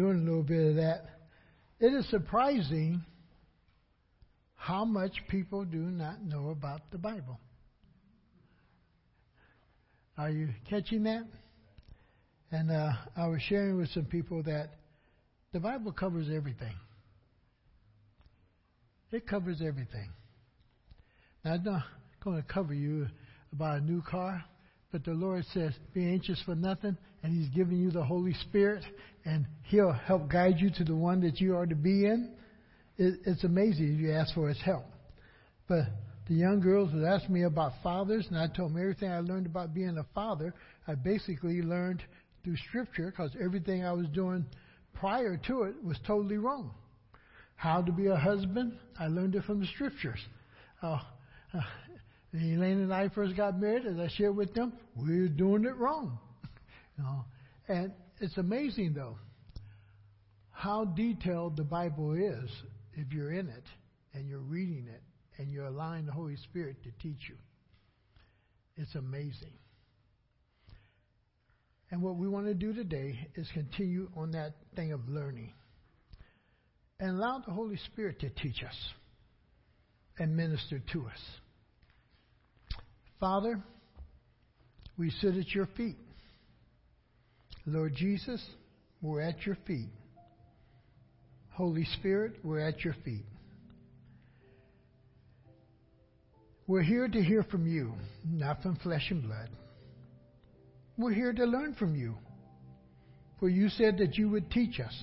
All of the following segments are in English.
doing a little bit of that. It is surprising how much people do not know about the Bible. Are you catching that? And uh, I was sharing with some people that the Bible covers everything. It covers everything. Now, I'm not going to cover you about a new car, but the Lord says, be anxious for nothing, and He's giving you the Holy Spirit, and He'll help guide you to the one that you are to be in. It, it's amazing if you ask for His help. But the young girls would ask me about fathers, and I told them everything I learned about being a father, I basically learned through Scripture, because everything I was doing prior to it was totally wrong. How to be a husband, I learned it from the Scriptures. Uh, uh, Elaine and I first got married, as I shared with them, we were doing it wrong. you know, and it's amazing though how detailed the Bible is if you're in it and you're reading it and you're allowing the Holy Spirit to teach you. It's amazing. And what we want to do today is continue on that thing of learning and allow the Holy Spirit to teach us and minister to us. Father, we sit at your feet. Lord Jesus, we're at your feet. Holy Spirit, we're at your feet. We're here to hear from you, not from flesh and blood. We're here to learn from you. For you said that you would teach us,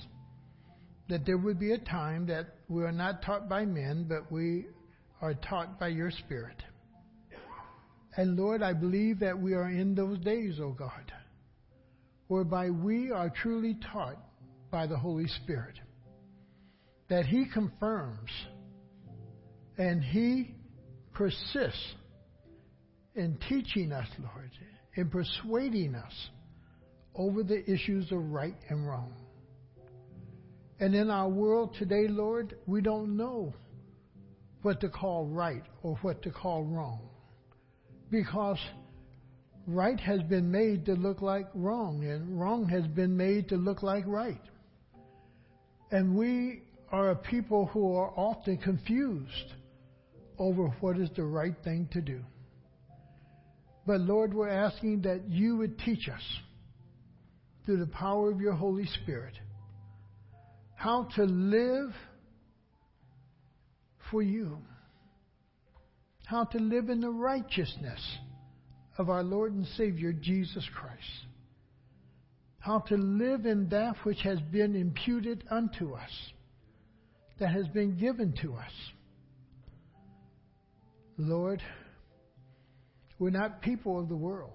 that there would be a time that we are not taught by men, but we are taught by your Spirit. And Lord, I believe that we are in those days, O oh God, whereby we are truly taught by the Holy Spirit. That He confirms and He persists in teaching us, Lord, in persuading us over the issues of right and wrong. And in our world today, Lord, we don't know what to call right or what to call wrong because right has been made to look like wrong, and wrong has been made to look like right. And we are a people who are often confused over what is the right thing to do. But Lord, we're asking that you would teach us through the power of your Holy Spirit how to live for you how to live in the righteousness of our Lord and Savior Jesus Christ. How to live in that which has been imputed unto us, that has been given to us. Lord, we're not people of the world.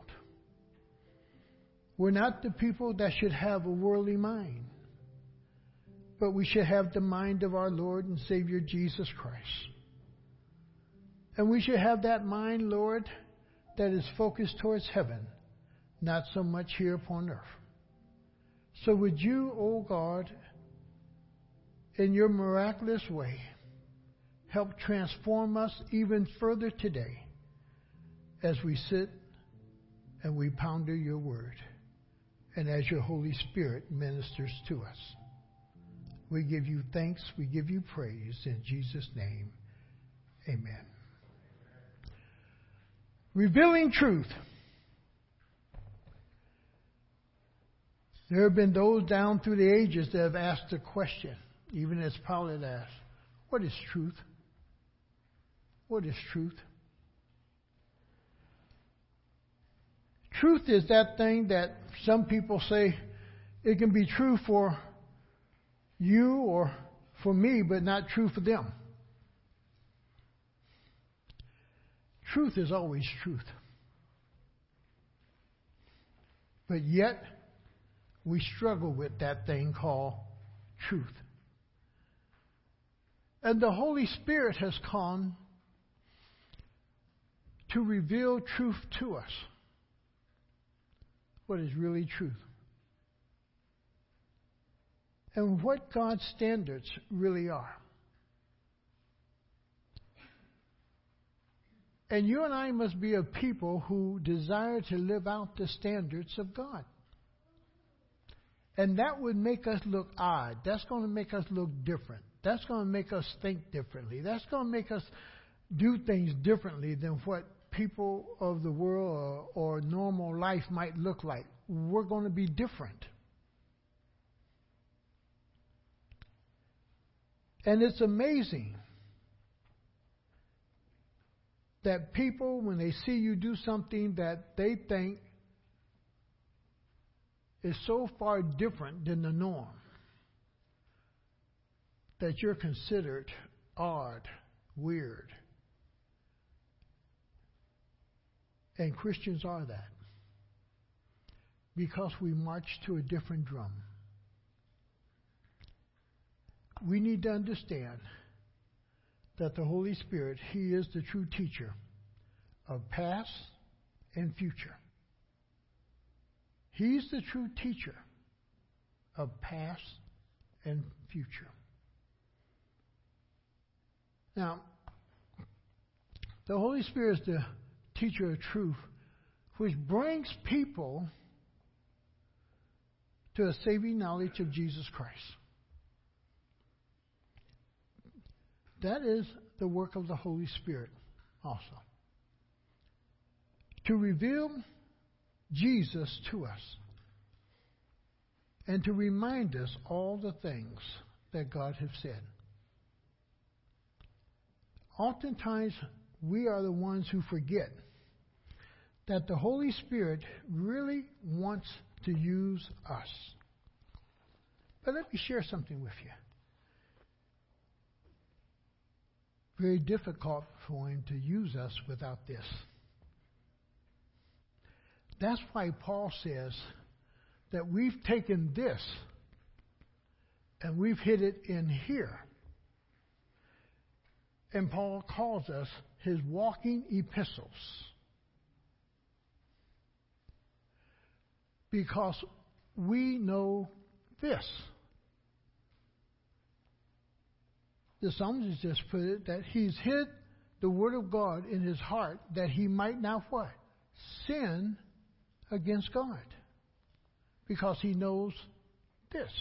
We're not the people that should have a worldly mind, but we should have the mind of our Lord and Savior Jesus Christ. And we should have that mind, Lord, that is focused towards heaven, not so much here upon earth. So would you, O oh God, in your miraculous way, help transform us even further today as we sit and we ponder your word and as your Holy Spirit ministers to us. We give you thanks, we give you praise in Jesus' name. Amen. Revealing truth. There have been those down through the ages that have asked the question, even as Pilate asked, What is truth? What is truth? Truth is that thing that some people say it can be true for you or for me, but not true for them. Truth is always truth. But yet, we struggle with that thing called truth. And the Holy Spirit has come to reveal truth to us. What is really truth? And what God's standards really are. And you and I must be a people who desire to live out the standards of God. And that would make us look odd. That's going to make us look different. That's going to make us think differently. That's going to make us do things differently than what people of the world or, or normal life might look like. We're going to be different. And it's amazing that people, when they see you do something that they think is so far different than the norm, that you're considered odd, weird. And Christians are that because we march to a different drum. We need to understand that the Holy Spirit, He is the true teacher of past and future. He's the true teacher of past and future. Now, the Holy Spirit is the teacher of truth, which brings people to a saving knowledge of Jesus Christ. That is the work of the Holy Spirit also. To reveal Jesus to us and to remind us all the things that God has said. Oftentimes, we are the ones who forget that the Holy Spirit really wants to use us. But let me share something with you. Very difficult for him to use us without this. That's why Paul says that we've taken this and we've hid it in here. And Paul calls us his walking epistles. Because we know this. The psalmist just put it that he's hid the word of God in his heart that he might not what? Sin against God. Because he knows this.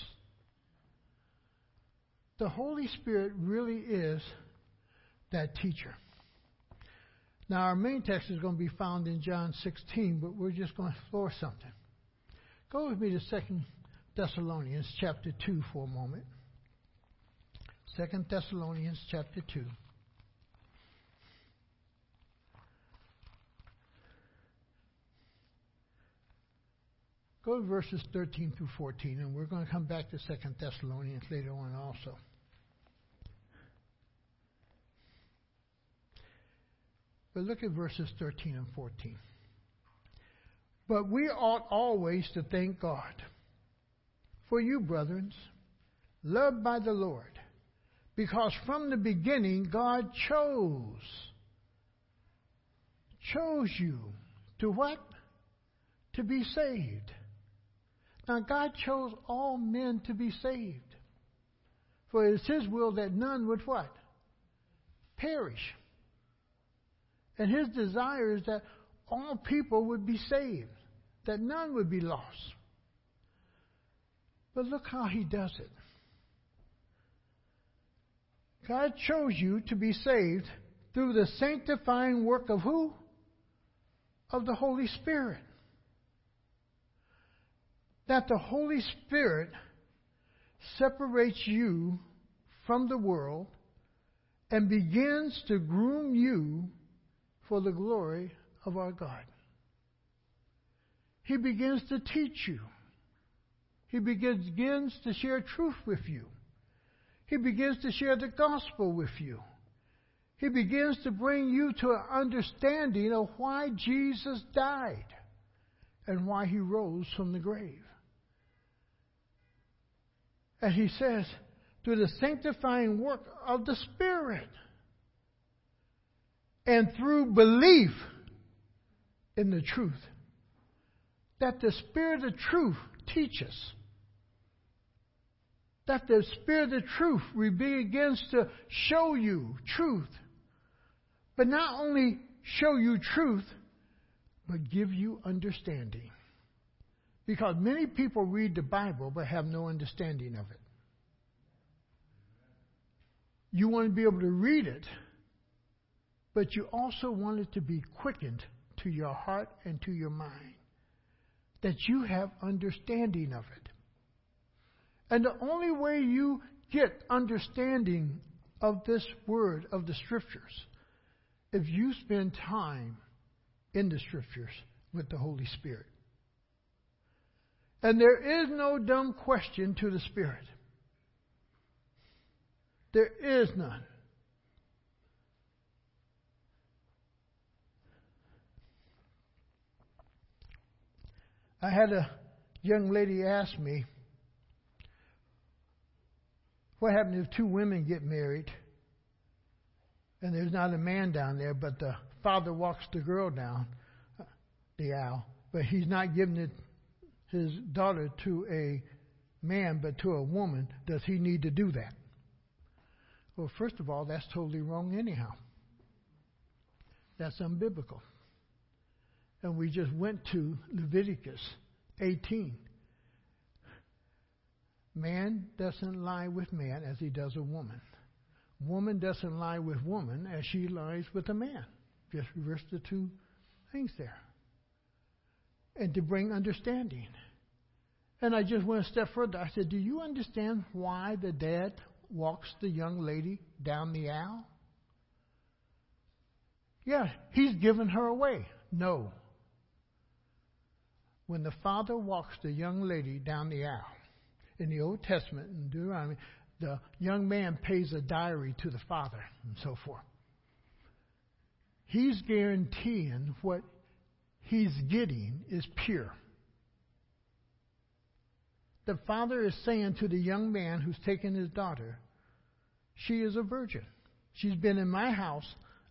The Holy Spirit really is that teacher. Now, our main text is going to be found in John 16, but we're just going to explore something. Go with me to 2 Thessalonians chapter 2 for a moment. 2 Thessalonians chapter 2. Go to verses 13 through 14, and we're going to come back to 2 Thessalonians later on also. But look at verses 13 and 14. But we ought always to thank God for you, brethren, loved by the Lord, because from the beginning God chose, chose you to what? To be saved. Now God chose all men to be saved. For it is His will that none would what? Perish. And his desire is that all people would be saved, that none would be lost. But look how he does it. God chose you to be saved through the sanctifying work of who? Of the Holy Spirit. That the Holy Spirit separates you from the world and begins to groom you for the glory of our God. He begins to teach you. He begins to share truth with you. He begins to share the gospel with you. He begins to bring you to an understanding of why Jesus died and why he rose from the grave. And he says, through the sanctifying work of the Spirit and through belief in the truth. That the Spirit of truth teaches. That the Spirit of truth begins to show you truth. But not only show you truth, but give you understanding. Because many people read the Bible but have no understanding of it. You want to be able to read it, but you also want it to be quickened to your heart and to your mind, that you have understanding of it. And the only way you get understanding of this word, of the scriptures, if you spend time in the scriptures with the Holy Spirit. And there is no dumb question to the Spirit. There is none. I had a young lady ask me, What happens if two women get married and there's not a man down there, but the father walks the girl down the aisle, but he's not giving it, his daughter to a man, but to a woman? Does he need to do that? Well, first of all, that's totally wrong, anyhow. That's unbiblical. And we just went to Leviticus 18. Man doesn't lie with man as he does a woman. Woman doesn't lie with woman as she lies with a man. Just reverse the two things there. And to bring understanding. And I just went a step further. I said, Do you understand why the dad walks the young lady down the aisle? Yeah, he's given her away. No. When the father walks the young lady down the aisle, in the Old Testament, in Deuteronomy, the young man pays a dowry to the father and so forth. He's guaranteeing what he's getting is pure. The father is saying to the young man who's taken his daughter, She is a virgin. She's been in my house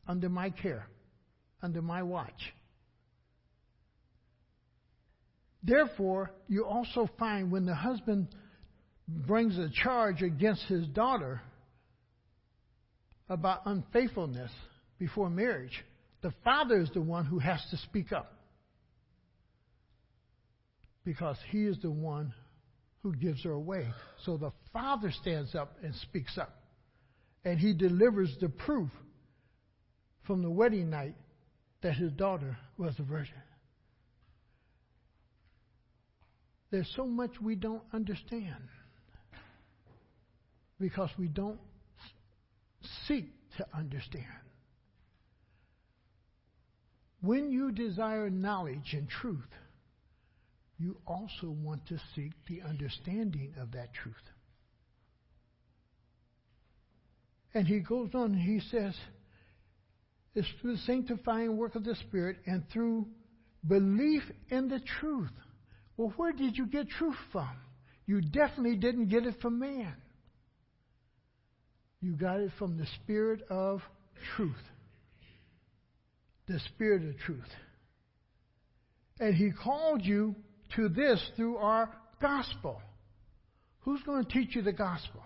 under my care, under my watch. Therefore, you also find when the husband brings a charge against his daughter about unfaithfulness before marriage, the father is the one who has to speak up. Because he is the one who gives her away. So the father stands up and speaks up. And he delivers the proof from the wedding night that his daughter was a virgin. There's so much we don't understand because we don't seek to understand. When you desire knowledge and truth, you also want to seek the understanding of that truth. And he goes on he says, it's through the sanctifying work of the Spirit and through belief in the truth. Well, where did you get truth from? You definitely didn't get it from man. You got it from the Spirit of truth. The Spirit of truth. And He called you to this through our gospel. Who's going to teach you the gospel?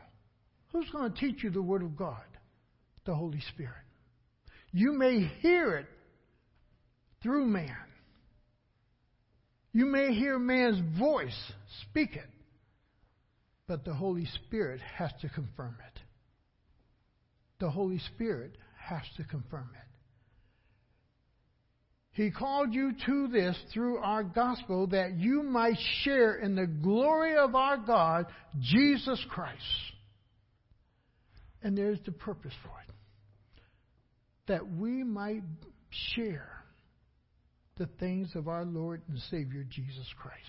Who's going to teach you the Word of God? The Holy Spirit. You may hear it through man. You may hear man's voice speak it, but the Holy Spirit has to confirm it. The Holy Spirit has to confirm it. He called you to this through our gospel that you might share in the glory of our God, Jesus Christ. And there's the purpose for it. That we might share the things of our Lord and Savior Jesus Christ.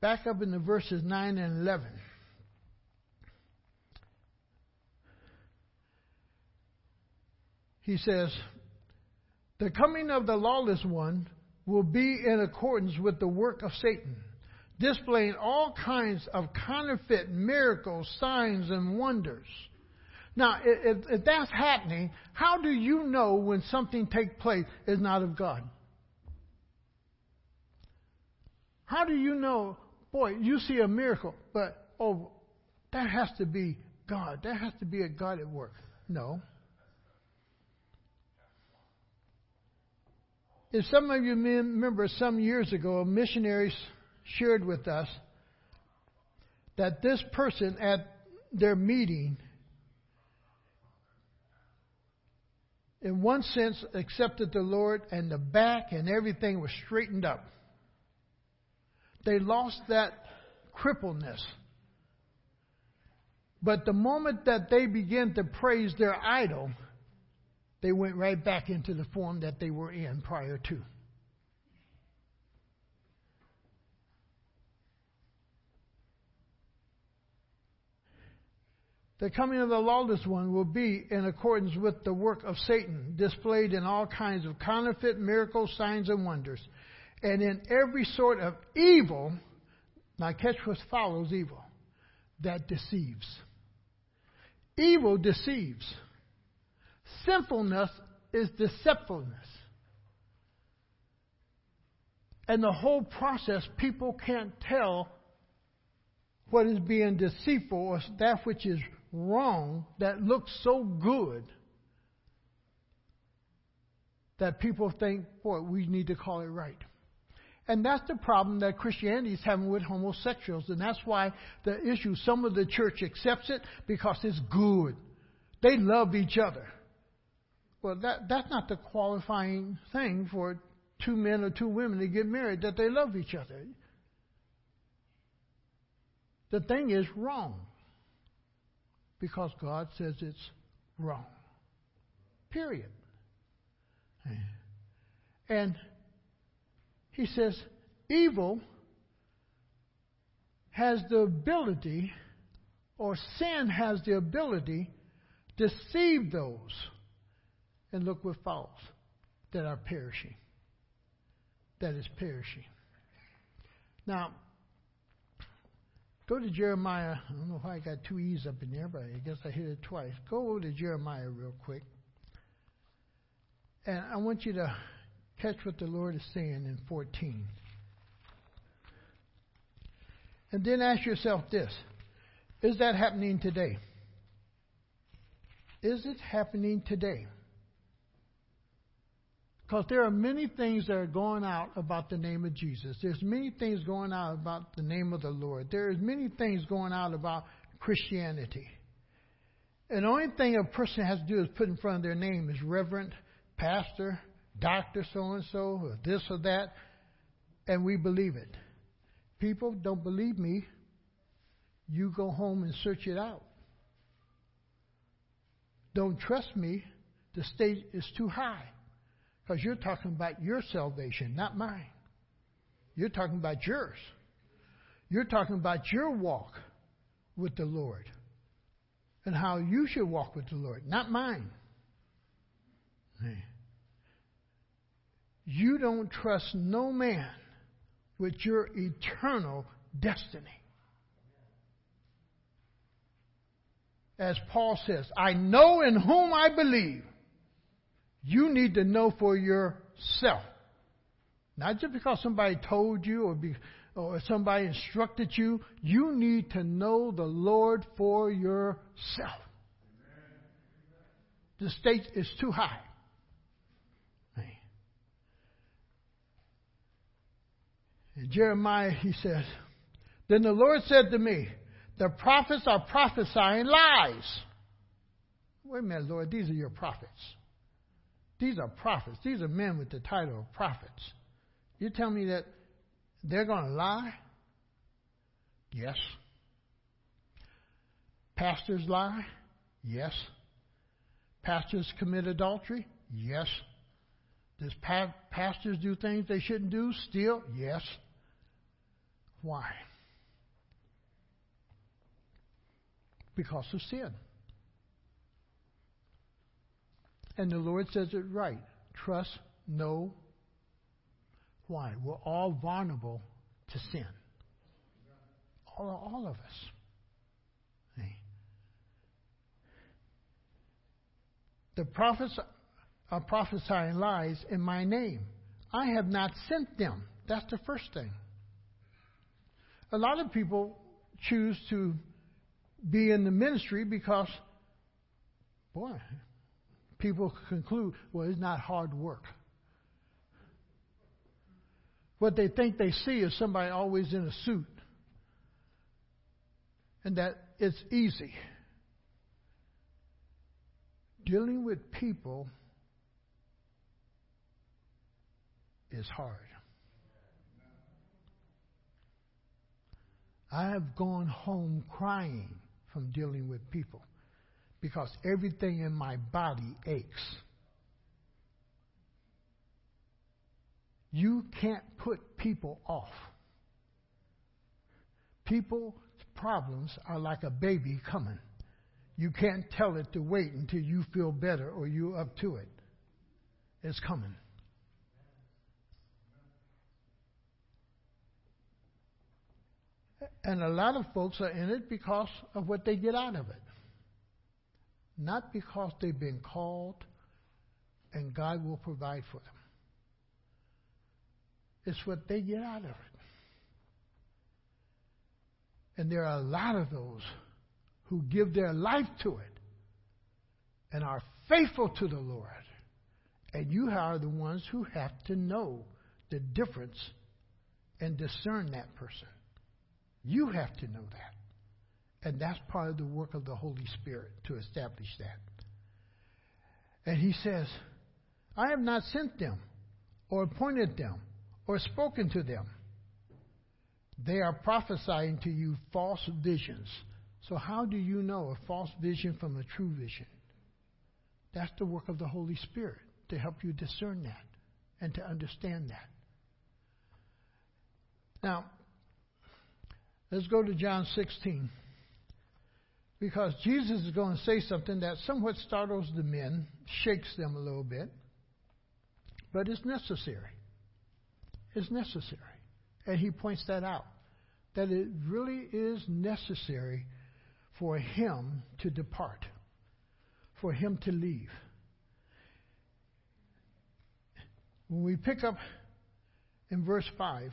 Back up in the verses 9 and 11. He says, The coming of the lawless one will be in accordance with the work of Satan, displaying all kinds of counterfeit miracles, signs, and wonders now, if, if that's happening, how do you know when something takes place is not of God? How do you know, boy, you see a miracle, but, oh, that has to be God. That has to be a God at work. No. If some of you remember some years ago, missionaries shared with us that this person at their meeting, in one sense, accepted the Lord and the back and everything was straightened up. They lost that crippleness. But the moment that they began to praise their idol, they went right back into the form that they were in prior to. The coming of the lawless one will be in accordance with the work of Satan, displayed in all kinds of counterfeit miracles, signs, and wonders, and in every sort of evil. Now, catch what follows evil that deceives. Evil deceives. Sinfulness is deceitfulness. And the whole process, people can't tell what is being deceitful or that which is wrong that looks so good that people think, boy, we need to call it right. And that's the problem that Christianity is having with homosexuals. And that's why the issue, some of the church accepts it because it's good. They love each other. Well, that, that's not the qualifying thing for two men or two women to get married, that they love each other. The thing is wrong because God says it's wrong. Period. And he says, evil has the ability, or sin has the ability, to deceive those. And look with follows that are perishing. That is perishing. Now, Go to Jeremiah. I don't know why I got two E's up in there, but I guess I hit it twice. Go to Jeremiah real quick. And I want you to catch what the Lord is saying in 14. And then ask yourself this Is that happening today? Is it happening today? Because there are many things that are going out about the name of Jesus. There's many things going out about the name of the Lord. There's many things going out about Christianity. And the only thing a person has to do is put in front of their name is reverend, pastor, doctor so and so, or this or that, and we believe it. People don't believe me. You go home and search it out. Don't trust me. The state is too high. Because you're talking about your salvation, not mine. You're talking about yours. You're talking about your walk with the Lord and how you should walk with the Lord, not mine. You don't trust no man with your eternal destiny. As Paul says, I know in whom I believe you need to know for yourself. Not just because somebody told you or, be, or somebody instructed you. You need to know the Lord for yourself. The state is too high. In Jeremiah, he says, Then the Lord said to me, The prophets are prophesying lies. Wait a minute, Lord, these are your prophets. These are prophets. These are men with the title of prophets. You tell me that they're going to lie? Yes. Pastors lie? Yes. Pastors commit adultery? Yes. Does pa- pastors do things they shouldn't do? Still, Yes. Why? Because of sin. And the Lord says it right. Trust no. Why? We're all vulnerable to sin. All, all of us. The prophets are prophesying lies in my name. I have not sent them. That's the first thing. A lot of people choose to be in the ministry because, boy, people conclude, well, it's not hard work. What they think they see is somebody always in a suit. And that it's easy. Dealing with people is hard. I have gone home crying from dealing with people because everything in my body aches. You can't put people off. People's problems are like a baby coming. You can't tell it to wait until you feel better or you're up to it. It's coming. And a lot of folks are in it because of what they get out of it. Not because they've been called and God will provide for them. It's what they get out of it. And there are a lot of those who give their life to it and are faithful to the Lord. And you are the ones who have to know the difference and discern that person. You have to know that. And that's part of the work of the Holy Spirit to establish that. And he says, I have not sent them or appointed them or spoken to them. They are prophesying to you false visions. So, how do you know a false vision from a true vision? That's the work of the Holy Spirit to help you discern that and to understand that. Now, let's go to John 16. Because Jesus is going to say something that somewhat startles the men, shakes them a little bit, but it's necessary It's necessary. And he points that out that it really is necessary for him to depart, for him to leave. When we pick up in verse 5,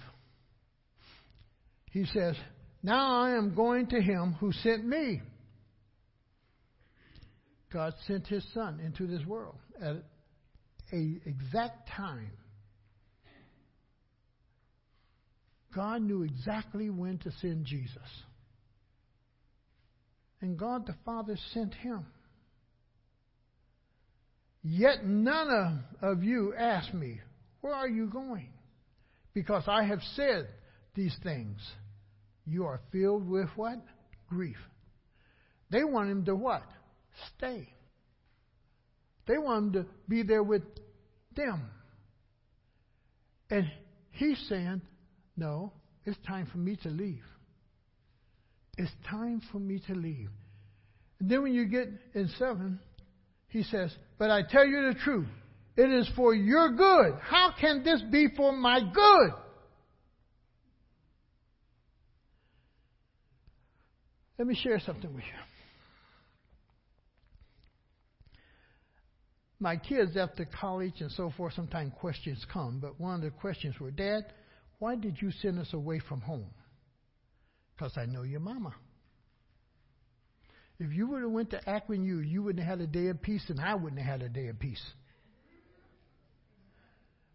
he says, Now I am going to him who sent me. God sent his son into this world at a exact time God knew exactly when to send Jesus. And God the Father sent him. Yet none of you asked me, Where are you going? Because I have said these things. You are filled with what? Grief. They want him to what? Stay. They want him to be there with them. And he's saying, no, it's time for me to leave. It's time for me to leave. And then when you get in 7, he says, But I tell you the truth, it is for your good. How can this be for my good? Let me share something with you. My kids, after college and so forth, sometimes questions come, but one of the questions were, Dad, why did you send us away from home? Because I know your mama. If you would have went to Akron U, you wouldn't have had a day of peace, and I wouldn't have had a day of peace.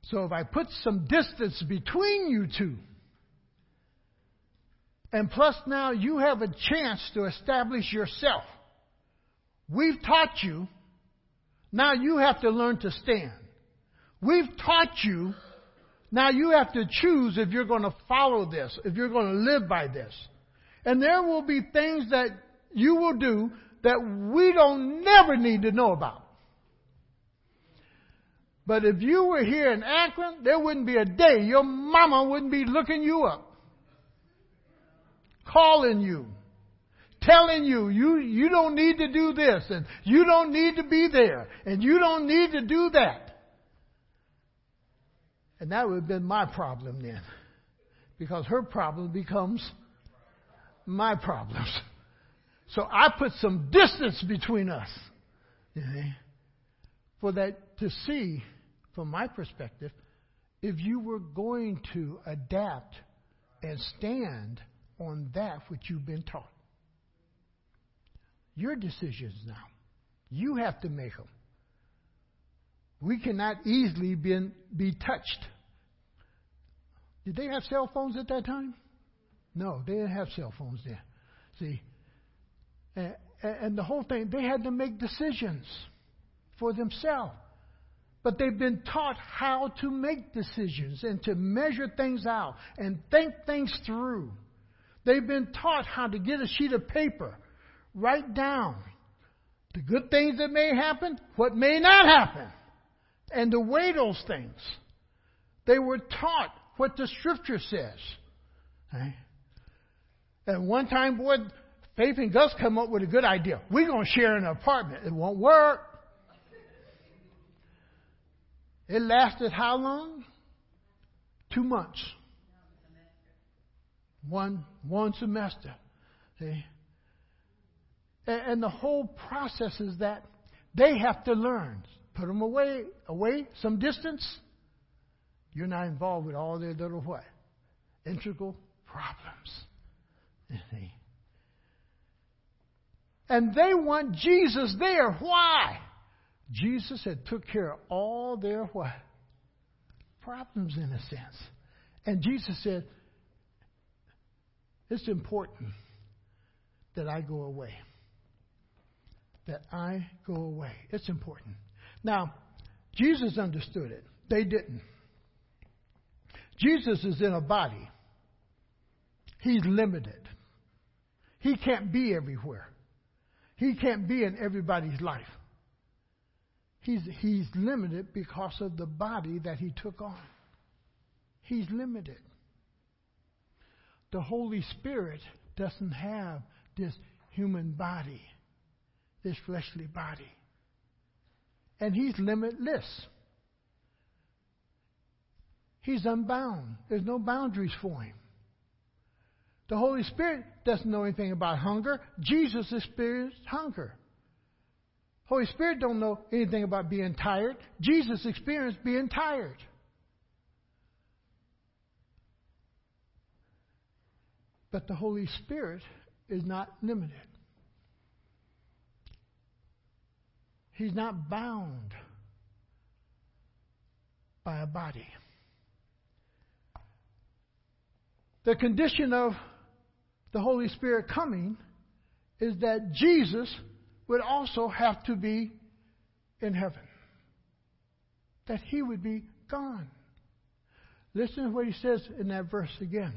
So if I put some distance between you two, and plus now you have a chance to establish yourself. We've taught you. Now you have to learn to stand. We've taught you now you have to choose if you're going to follow this, if you're going to live by this. And there will be things that you will do that we don't never need to know about. But if you were here in Akron, there wouldn't be a day your mama wouldn't be looking you up, calling you, telling you you you don't need to do this and you don't need to be there and you don't need to do that. And that would have been my problem then. Because her problem becomes my problems. So I put some distance between us. For that to see, from my perspective, if you were going to adapt and stand on that which you've been taught. Your decisions now. You have to make them we cannot easily be, be touched. Did they have cell phones at that time? No, they didn't have cell phones then. See, and, and the whole thing, they had to make decisions for themselves. But they've been taught how to make decisions and to measure things out and think things through. They've been taught how to get a sheet of paper, write down the good things that may happen, what may not happen, and to weigh those things. They were taught what the scripture says. Right? At one time, boy, Faith and Gus come up with a good idea. We're going to share an apartment. It won't work. It lasted how long? Two months. One one semester. See? And, the whole process is that they have to learn. Put them away, away some distance. You're not involved with all their little what? Integral problems. And they want Jesus there. Why? Jesus had took care of all their what? Problems in a sense. And Jesus said, It's important that I go away. That I go away. It's important. Now, Jesus understood it. They didn't. Jesus is in a body. He's limited. He can't be everywhere. He can't be in everybody's life. He's, he's limited because of the body that he took on. He's limited. The Holy Spirit doesn't have this human body, this fleshly body. And he's limitless. He's unbound. There's no boundaries for him. The Holy Spirit doesn't know anything about hunger. Jesus experienced hunger. Holy Spirit don't know anything about being tired. Jesus experienced being tired. But the Holy Spirit is not limited. He's not bound by a body. The condition of the Holy Spirit coming is that Jesus would also have to be in heaven. That he would be gone. Listen to what he says in that verse again,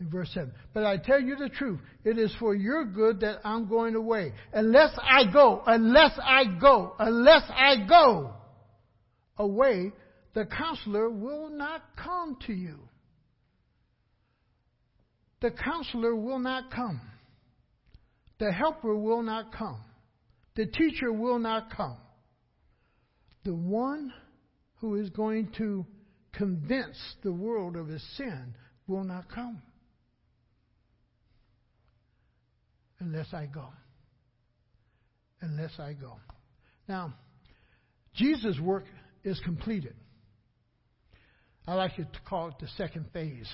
in verse 7. But I tell you the truth, it is for your good that I'm going away. Unless I go, unless I go, unless I go away, the counselor will not come to you the counselor will not come. The helper will not come. The teacher will not come. The one who is going to convince the world of his sin will not come unless I go. Unless I go. Now, Jesus' work is completed. I like to call it the second phase.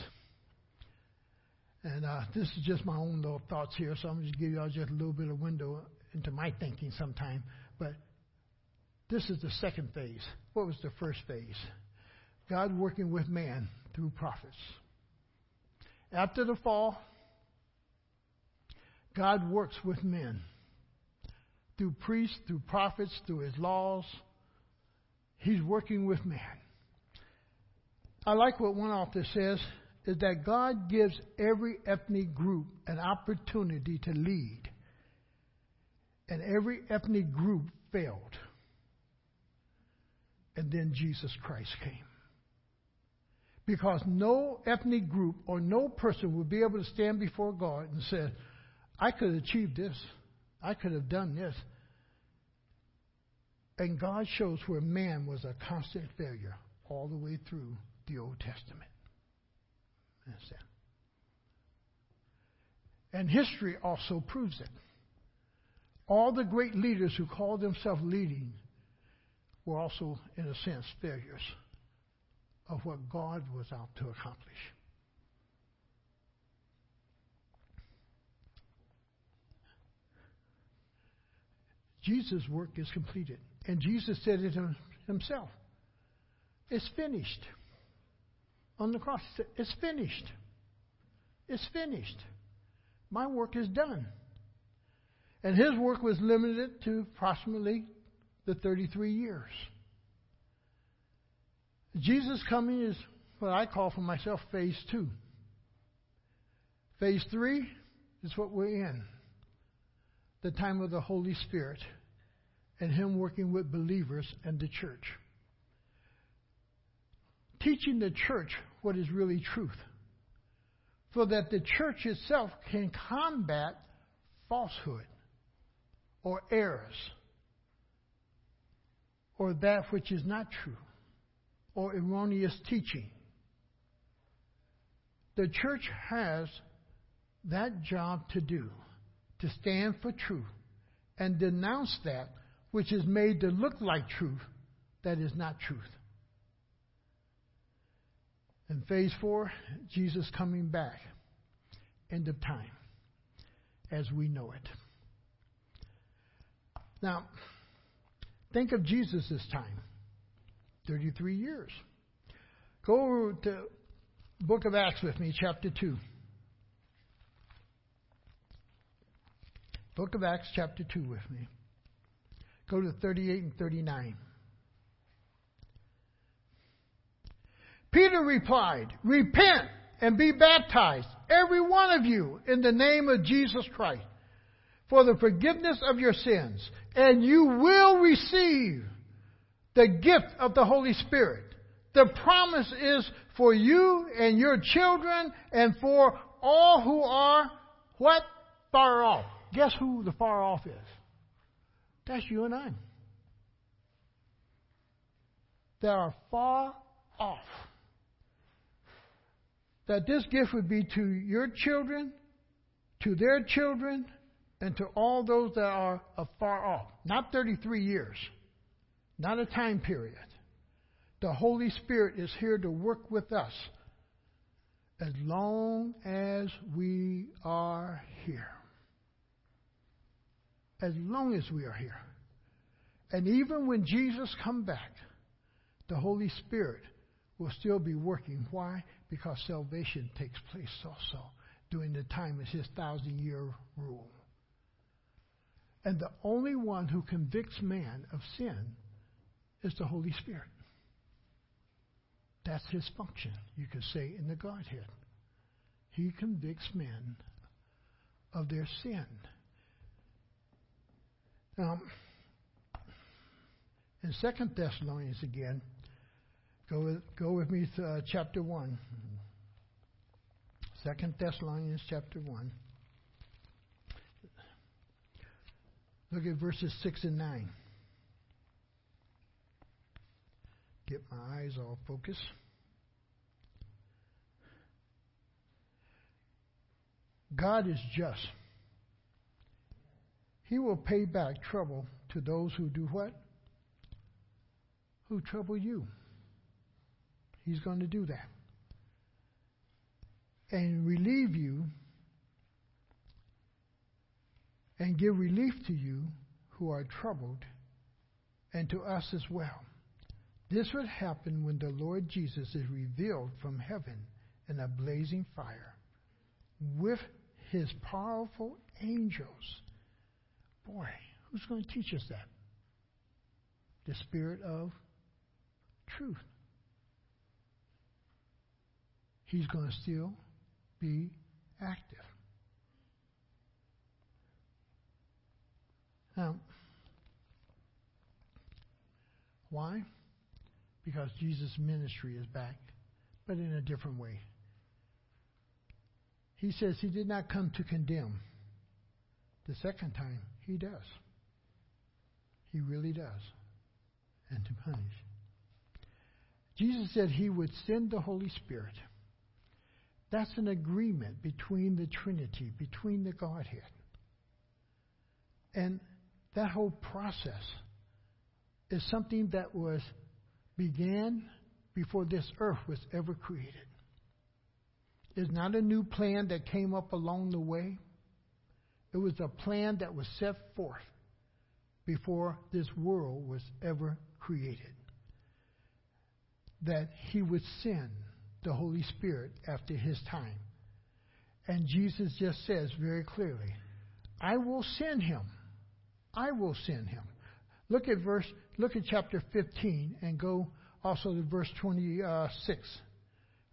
And uh, this is just my own little thoughts here, so I'm just give y'all just a little bit of window into my thinking sometime. But this is the second phase. What was the first phase? God working with man through prophets. After the fall, God works with men through priests, through prophets, through his laws. He's working with man. I like what one author says is that God gives every ethnic group an opportunity to lead. And every ethnic group failed. And then Jesus Christ came. Because no ethnic group or no person would be able to stand before God and say, I could have achieved this. I could have done this. And God shows where man was a constant failure all the way through the Old Testament. And history also proves it. All the great leaders who called themselves leading were also, in a sense, failures of what God was out to accomplish. Jesus' work is completed. And Jesus said it himself It's finished. on the cross. It's finished. It's finished. My work is done. And his work was limited to approximately the 33 years. Jesus' coming is what I call for myself phase two. Phase three is what we're in the time of the Holy Spirit and Him working with believers and the church. Teaching the church what is really truth so that the church itself can combat falsehood or errors or that which is not true or erroneous teaching. The church has that job to do to stand for truth and denounce that which is made to look like truth that is not truth. In phase four, Jesus coming back. End of time as we know it. Now, think of Jesus' time 33 years. Go to book of Acts with me, chapter 2. Book of Acts, chapter 2 with me. Go to 38 and 39. Peter replied, Repent and be baptized, every one of you, in the name of Jesus Christ, for the forgiveness of your sins, and you will receive the gift of the Holy Spirit. The promise is for you and your children and for all who are what? Far off. Guess who the far off is? That's you and I. They are far off that this gift would be to your children, to their children, and to all those that are afar off. Not 33 years, not a time period. The Holy Spirit is here to work with us as long as we are here. As long as we are here. And even when Jesus come back, the Holy Spirit will still be working. Why? because salvation takes place also during the time of his thousand year rule. And the only one who convicts man of sin is the Holy Spirit. That's his function, you could say, in the Godhead. He convicts men of their sin. Now, in Second Thessalonians again, Go with, go with me to uh, chapter 1. Second Thessalonians chapter 1. Look at verses 6 and 9. Get my eyes all focused. God is just. He will pay back trouble to those who do what? Who trouble you. He's going to do that. And relieve you and give relief to you who are troubled and to us as well. This would happen when the Lord Jesus is revealed from heaven in a blazing fire with his powerful angels. Boy, who's going to teach us that? The Spirit of truth. he's going to still be active. Now, why? Because Jesus' ministry is back, but in a different way. He says he did not come to condemn. The second time, he does. He really does. And to punish. Jesus said he would send the Holy Spirit that's an agreement between the Trinity, between the Godhead. And that whole process is something that was began before this earth was ever created. It's not a new plan that came up along the way. It was a plan that was set forth before this world was ever created. That he would send the Holy Spirit after his time. And Jesus just says very clearly, I will send him. I will send him. Look at verse look at chapter 15 and go also to verse 26.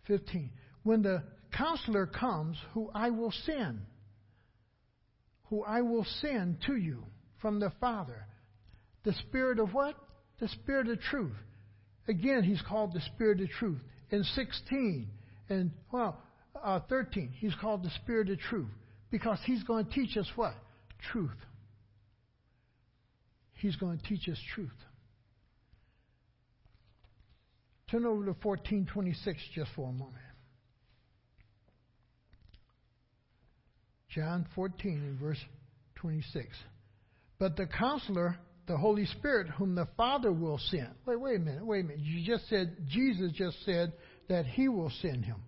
15. When the counselor comes, who I will send, who I will send to you from the Father. The Spirit of what? The Spirit of truth. Again, he's called the Spirit of truth. In 16 and, well, uh, 13, he's called the Spirit of truth because he's going to teach us what? Truth. He's going to teach us truth. Turn over to 1426 just for a moment. John 14 and verse 26. But the counselor, the Holy Spirit, whom the Father will send. Wait, wait a minute, wait a minute. You just said, Jesus just said that he will send him.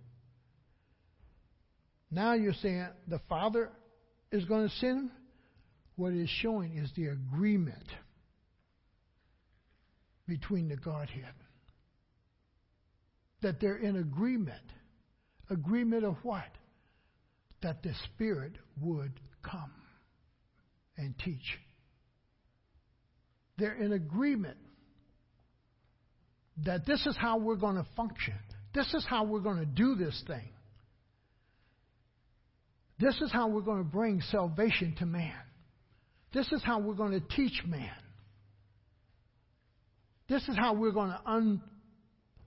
Now you're saying the Father is going to send him? What it is showing is the agreement between the Godhead. That they're in agreement. Agreement of what? That the Spirit would come and teach. They're in agreement that this is how we're going to function. This is how we're going to do this thing. This is how we're going to bring salvation to man. This is how we're going to teach man. This is how we're going to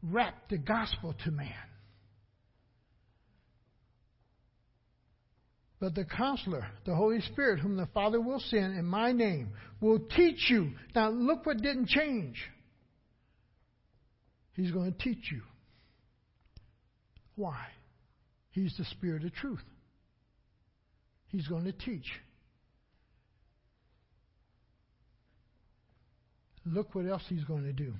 unwrap the gospel to man. But the counselor, the Holy Spirit, whom the Father will send in my name, will teach you. Now, look what didn't change. He's going to teach you. Why? He's the Spirit of truth. He's going to teach. Look what else he's going to do.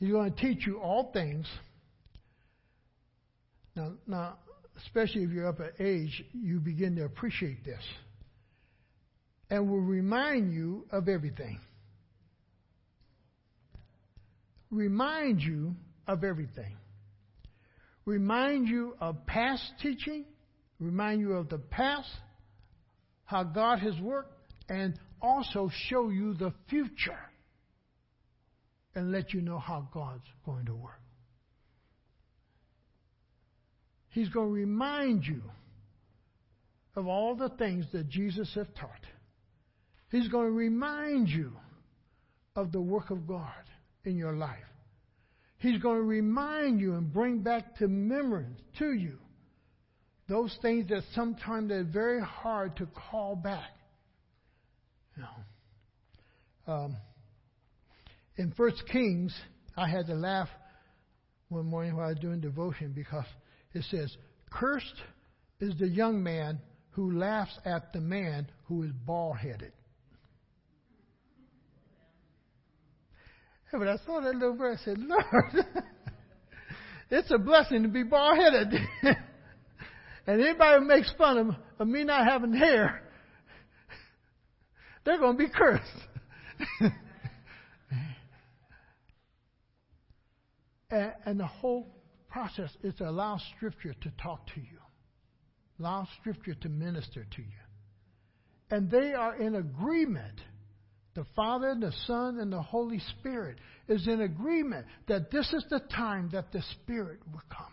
He's going to teach you all things. Now, now, especially if you're up at age, you begin to appreciate this. And will remind you of everything. Remind you of everything. Remind you of past teaching, remind you of the past, how God has worked, and also show you the future and let you know how God's going to work. He's going to remind you of all the things that Jesus has taught. He's going to remind you of the work of God in your life. He's going to remind you and bring back to memory to you those things that sometimes they're very hard to call back. You know. Um, in First Kings, I had to laugh one morning while I was doing devotion because it says, Cursed is the young man who laughs at the man who is bald headed. But I saw that little verse, I said, Lord, it's a blessing to be bald headed. and anybody who makes fun of, of me not having hair, they're going to be cursed. and, and the whole process is to allow Scripture to talk to you, allow Scripture to minister to you. And they are in agreement. The Father, the Son, and the Holy Spirit is in agreement that this is the time that the Spirit will come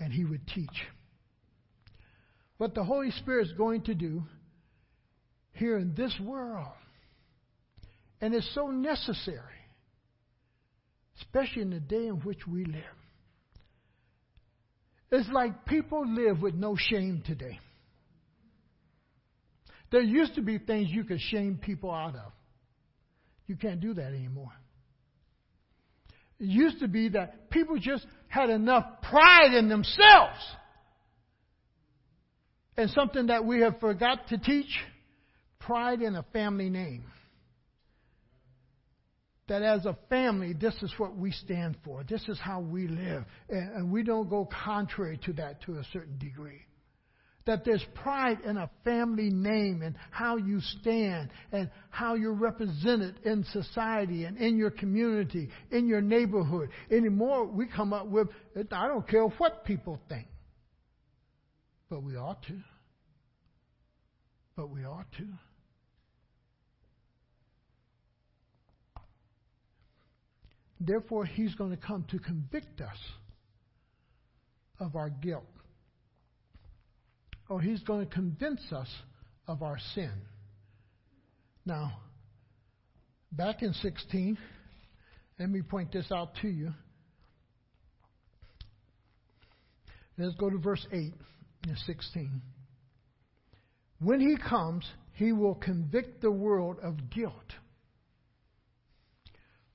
and He would teach. What the Holy Spirit is going to do here in this world, and it's so necessary, especially in the day in which we live. It's like people live with no shame today. There used to be things you could shame people out of. You can't do that anymore. It used to be that people just had enough pride in themselves. And something that we have forgot to teach pride in a family name that as a family, this is what we stand for. This is how we live. And, we don't go contrary to that to a certain degree. that there's pride in a family name and how you stand and how you're represented in society and in your community, in your neighborhood. Anymore, we come up with, I don't care what people think. But we ought to. But we ought to. Therefore, he's going to come to convict us of our guilt or he's going to convince us of our sin. Now, back in 16, let me point this out to you. Let's go to verse 8 in 16. When he comes, he will convict the world of guilt.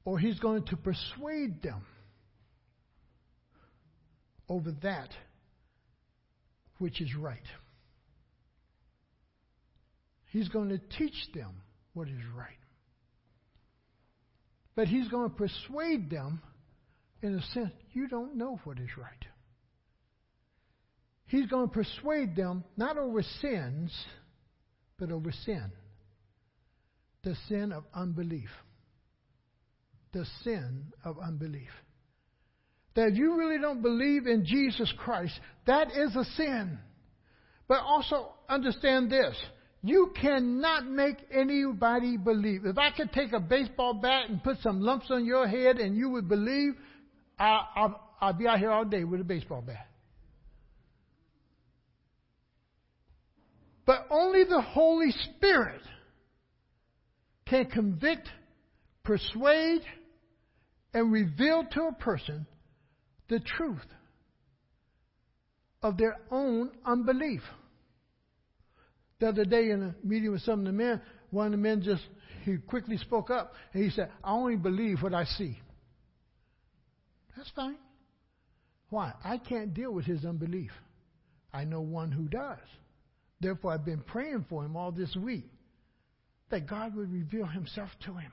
Or he's going to persuade them over that which is right. He's going to teach them what is right. But he's going to persuade them in a sense, you don't know what is right. He's going to persuade them not over sins, but over sin. The sin of unbelief. The sin of unbelief that you really don't believe in Jesus Christ, that is a sin. But also understand this. You cannot make anybody believe. If I could take a baseball bat and put some lumps on your head and you would believe, I, I'll be out here all day with a baseball bat. But only the Holy Spirit can convict, persuade, and reveal to a person the truth of their own unbelief. The other day in a meeting with some of the men, one of the men just he quickly spoke up and he said, I only believe what I see. That's fine. Why? I can't deal with his unbelief. I know one who does. Therefore, I've been praying for him all this week that God would reveal himself to him.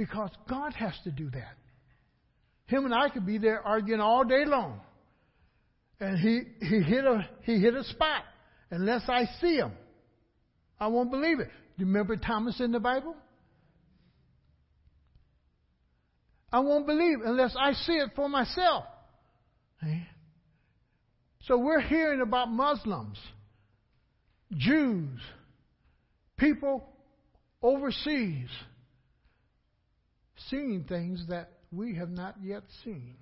Because God has to do that. Him and I could be there arguing all day long. And he, he hit a he hit a spot. Unless I see him, I won't believe it. You remember Thomas in the Bible? I won't believe unless I see it for myself. So we're hearing about Muslims, Jews, people overseas seeing things that we have not yet seen.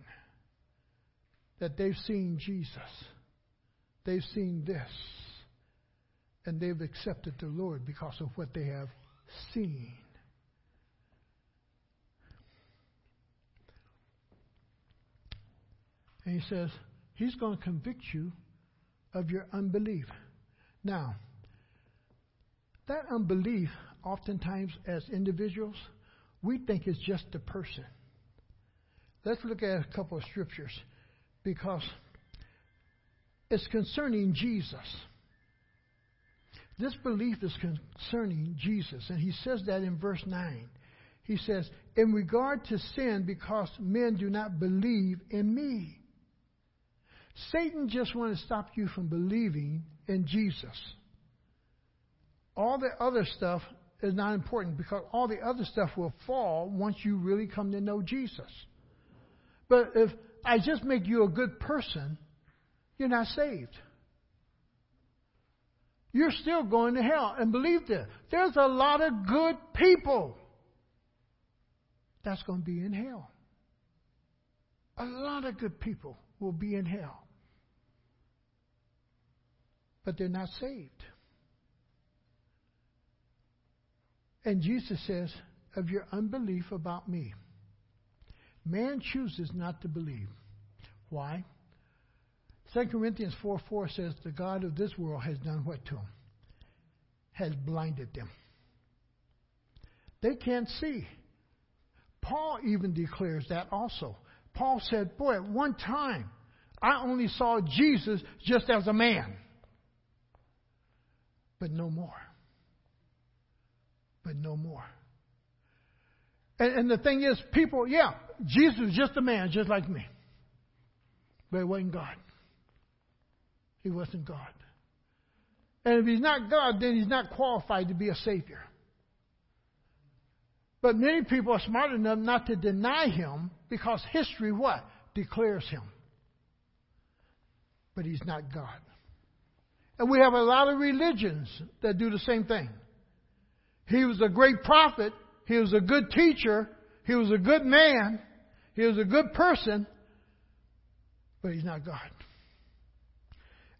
That they've seen Jesus. They've seen this. And they've accepted the Lord because of what they have seen. And he says, He's going to convict you of your unbelief. Now, that unbelief, oftentimes as individuals, we think is just a person. Let's look at a couple of scriptures because it's concerning Jesus. This belief is concerning Jesus, and he says that in verse 9. He says, In regard to sin, because men do not believe in me. Satan just wants to stop you from believing in Jesus. All the other stuff is not important because all the other stuff will fall once you really come to know Jesus. But if I just make you a good person, you're not saved. You're still going to hell. And believe this, there's a lot of good people that's going to be in hell. A lot of good people will be in hell. But they're not saved. And Jesus says, of your unbelief about me. Man chooses not to believe. Why? 2 Corinthians 4 4 says, The God of this world has done what to them? Has blinded them. They can't see. Paul even declares that also. Paul said, Boy, at one time, I only saw Jesus just as a man, but no more. But no more. And, and the thing is, people, yeah, Jesus was just a man, just like me. But he wasn't God. he wasn't God. And if he's not God, then he's not qualified to be a Savior. But many people are smart enough not to deny him because history what? Declares him. But he's not God. And we have a lot of religions that do the same thing. He was a great prophet. He was a good teacher. He was a good man. He was a good person. But he's not God.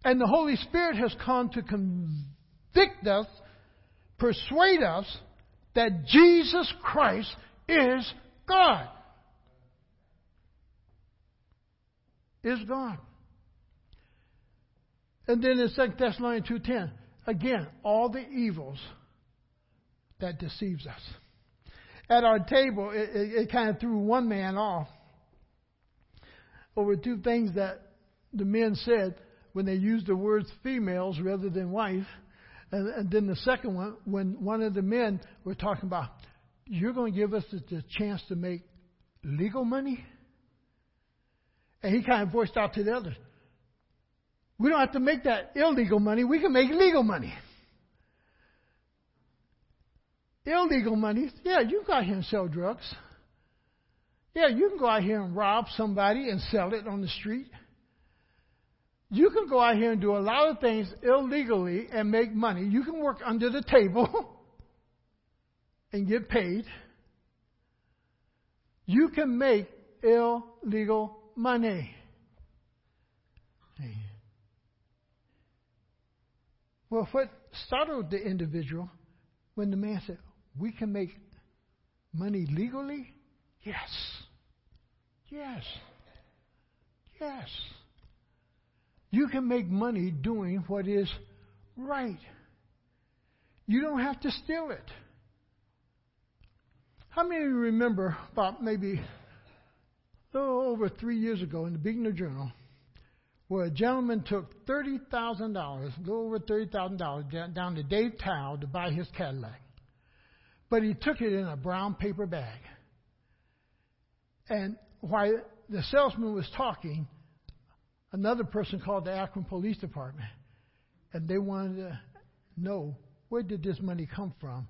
And the Holy Spirit has come to convict us, persuade us that Jesus Christ is God. Is God. And then in 2 Thessalonians 2.10, again, all the evils that deceives us. At our table, it, it, it kind of threw one man off over two things that the men said when they used the words females rather than wife. And, and then the second one, when one of the men were talking about, you're going to give us the, the chance to make legal money? And he kind of voiced out to the others, we don't have to make that illegal money. We can make legal money. Illegal money, yeah, you can go out here and sell drugs. Yeah, you can go out here and rob somebody and sell it on the street. You can go out here and do a lot of things illegally and make money. You can work under the table and get paid. You can make illegal money. Well, what startled the individual when the man said, We can make money legally? Yes. Yes. Yes. You can make money doing what is right. You don't have to steal it. How many of you remember about maybe little over three years ago in the Beacon Journal, where a gentleman took $30,000, a little over $30,000, down to Dave Tow to buy his Cadillac. But he took it in a brown paper bag. And while the salesman was talking, another person called the Akron Police Department, and they wanted to know where did this money come from,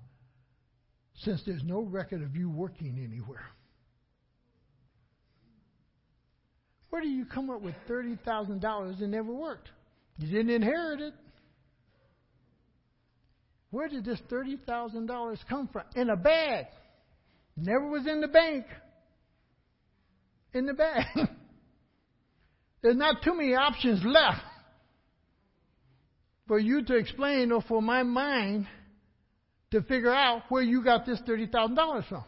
since there's no record of you working anywhere. Where do you come up with $30,000 that never worked? You didn't inherit it. Where did this $30,000 come from? In a bag. Never was in the bank. In the bag. There's not too many options left for you to explain or for my mind to figure out where you got this $30,000 from.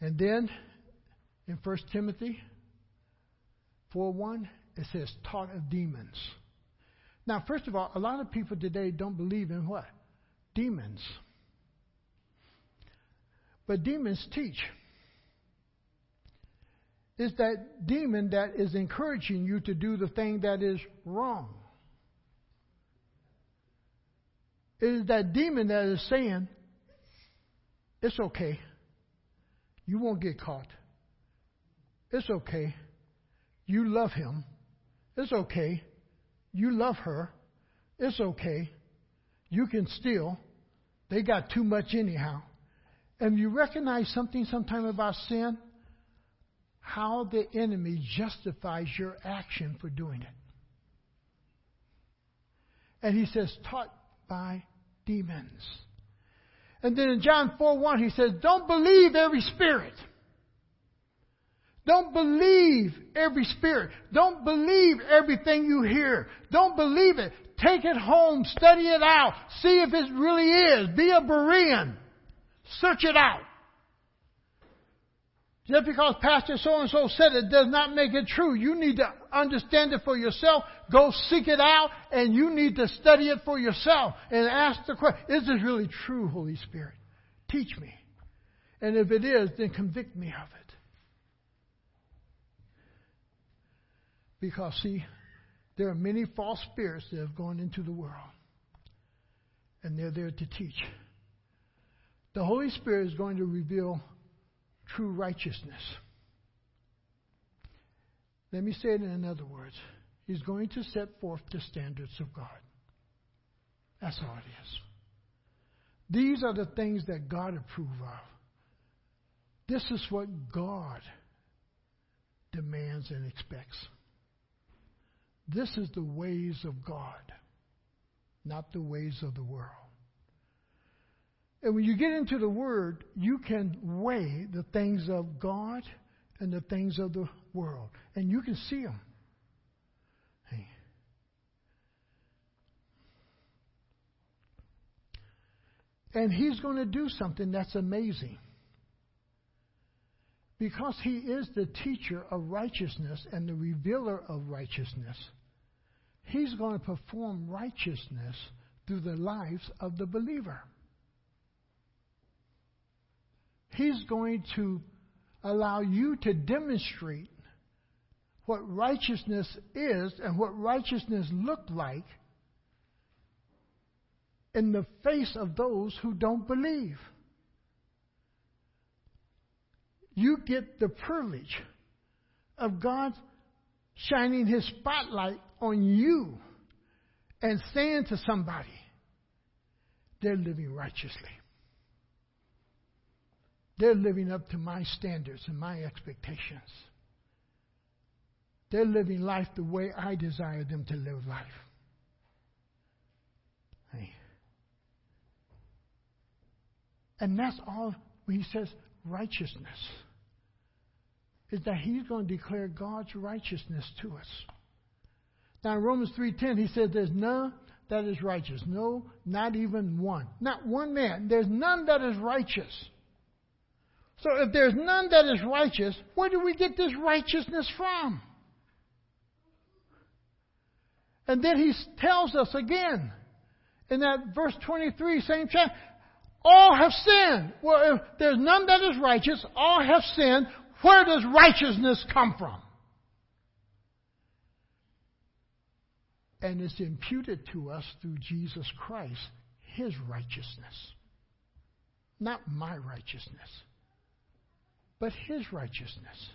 And then in 1 Timothy 4:1 it says taught of demons. Now, first of all, a lot of people today don't believe in what? Demons. But demons teach. It's that demon that is encouraging you to do the thing that is wrong. It is that demon that is saying, it's okay. You won't get caught. It's okay. You love him. It's okay. You love her. It's okay. You can steal. They got too much anyhow. And you recognize something sometime about sin? How the enemy justifies your action for doing it. And he says, taught by demons. And then in John 4 1, he says, Don't believe every spirit. Don't believe every spirit. Don't believe everything you hear. Don't believe it. Take it home, study it out, see if it really is. Be a Berean. Search it out. Just because Pastor so and so said it does not make it true. You need to understand it for yourself. Go seek it out, and you need to study it for yourself and ask the question Is this really true, Holy Spirit? Teach me. And if it is, then convict me of it. Because, see, there are many false spirits that have gone into the world, and they're there to teach. The Holy Spirit is going to reveal true righteousness. Let me say it in other words. He's going to set forth the standards of God. That's all it is. These are the things that God approves of. This is what God demands and expects. This is the ways of God, not the ways of the world. And when you get into the Word, you can weigh the things of God and the things of the world, and you can see them. And He's going to do something that's amazing. Because He is the teacher of righteousness and the revealer of righteousness, He's going to perform righteousness through the lives of the believer. He's going to allow you to demonstrate what righteousness is and what righteousness looked like in the face of those who don't believe. You get the privilege of God shining his spotlight on you and saying to somebody, they're living righteously. They're living up to my standards and my expectations. They're living life the way I desire them to live life. Hey. And that's all he says righteousness. Is that he's going to declare God's righteousness to us. Now in Romans 3.10 he says there's none that is righteous. No, not even one. Not one man. There's none that is righteous. So if there's none that is righteous, where do we get this righteousness from? And then he tells us again in that verse 23, same chapter, all have sinned. Well, if there's none that is righteous, all have sinned. Where does righteousness come from? And it's imputed to us through Jesus Christ, his righteousness. Not my righteousness but his righteousness.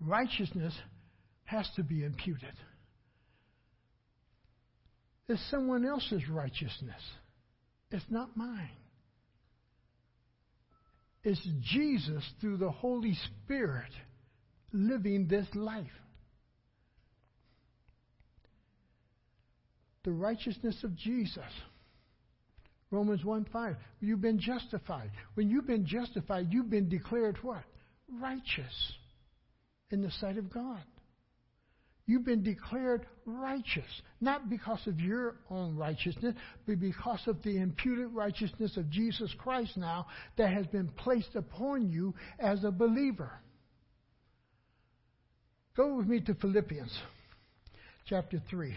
Righteousness has to be imputed. It's someone else's righteousness. It's not mine. It's Jesus through the Holy Spirit living this life. The righteousness of Jesus Romans 1 5. You've been justified. When you've been justified, you've been declared what? Righteous in the sight of God. You've been declared righteous, not because of your own righteousness, but because of the imputed righteousness of Jesus Christ now that has been placed upon you as a believer. Go with me to Philippians chapter 3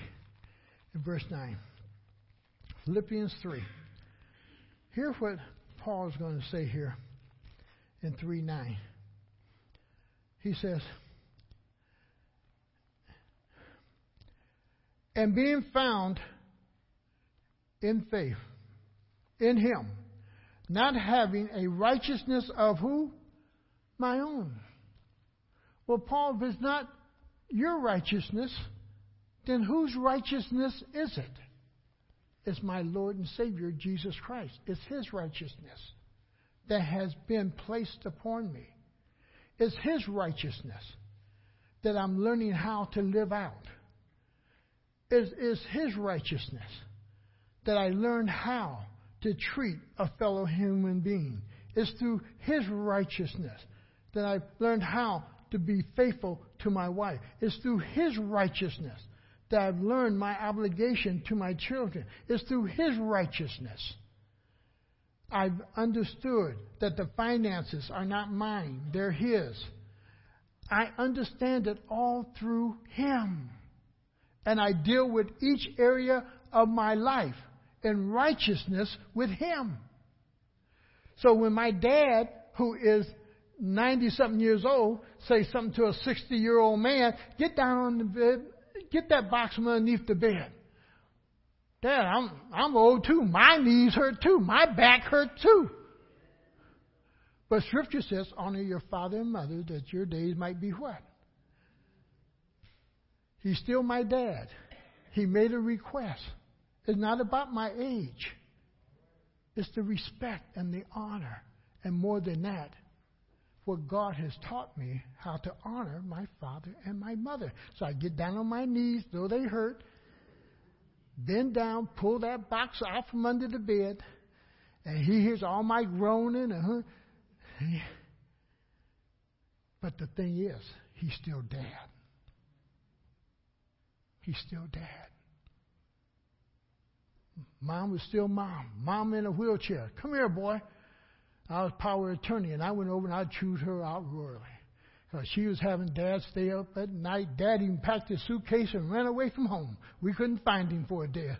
and verse 9. Philippians 3. Here's what Paul is going to say here in 3 9. He says, And being found in faith, in Him, not having a righteousness of who? My own. Well, Paul, if it's not your righteousness, then whose righteousness is it? it? is my Lord and Savior, Jesus Christ. It's His righteousness that has been placed upon me. It's His righteousness that I'm learning how to live out. It's, it's His righteousness that I learn how to treat a fellow human being. It's through His righteousness that I've learned how to be faithful to my wife. It's through His righteousness that I've learned my obligation to my children It's through His righteousness. I've understood that the finances are not mine, they're His. I understand it all through Him. And I deal with each area of my life in righteousness with Him. So when my dad, who is 90 something years old, say something to a 60 year old man, get down on the bed Get that box from underneath the bed. Dad, I'm, I'm old too. My knees hurt too. My back hurt too. But Scripture says, honor your father and mother that your days might be what? He's still my dad. He made a request. It's not about my age. It's the respect and the honor. And more than that, what God has taught me how to honor my father and my mother. So I get down on my knees, though they hurt, bend down, pull that box out from under the bed, and he hears all my groaning. Uh-huh. But the thing is, he's still dad. He's still dad. Mom was still mom. Mom in a wheelchair. Come here, boy. I was power attorney, and I went over and I chewed her out royally. Because she was having dad stay up at night. Dad even packed his suitcase and ran away from home. We couldn't find him for a day.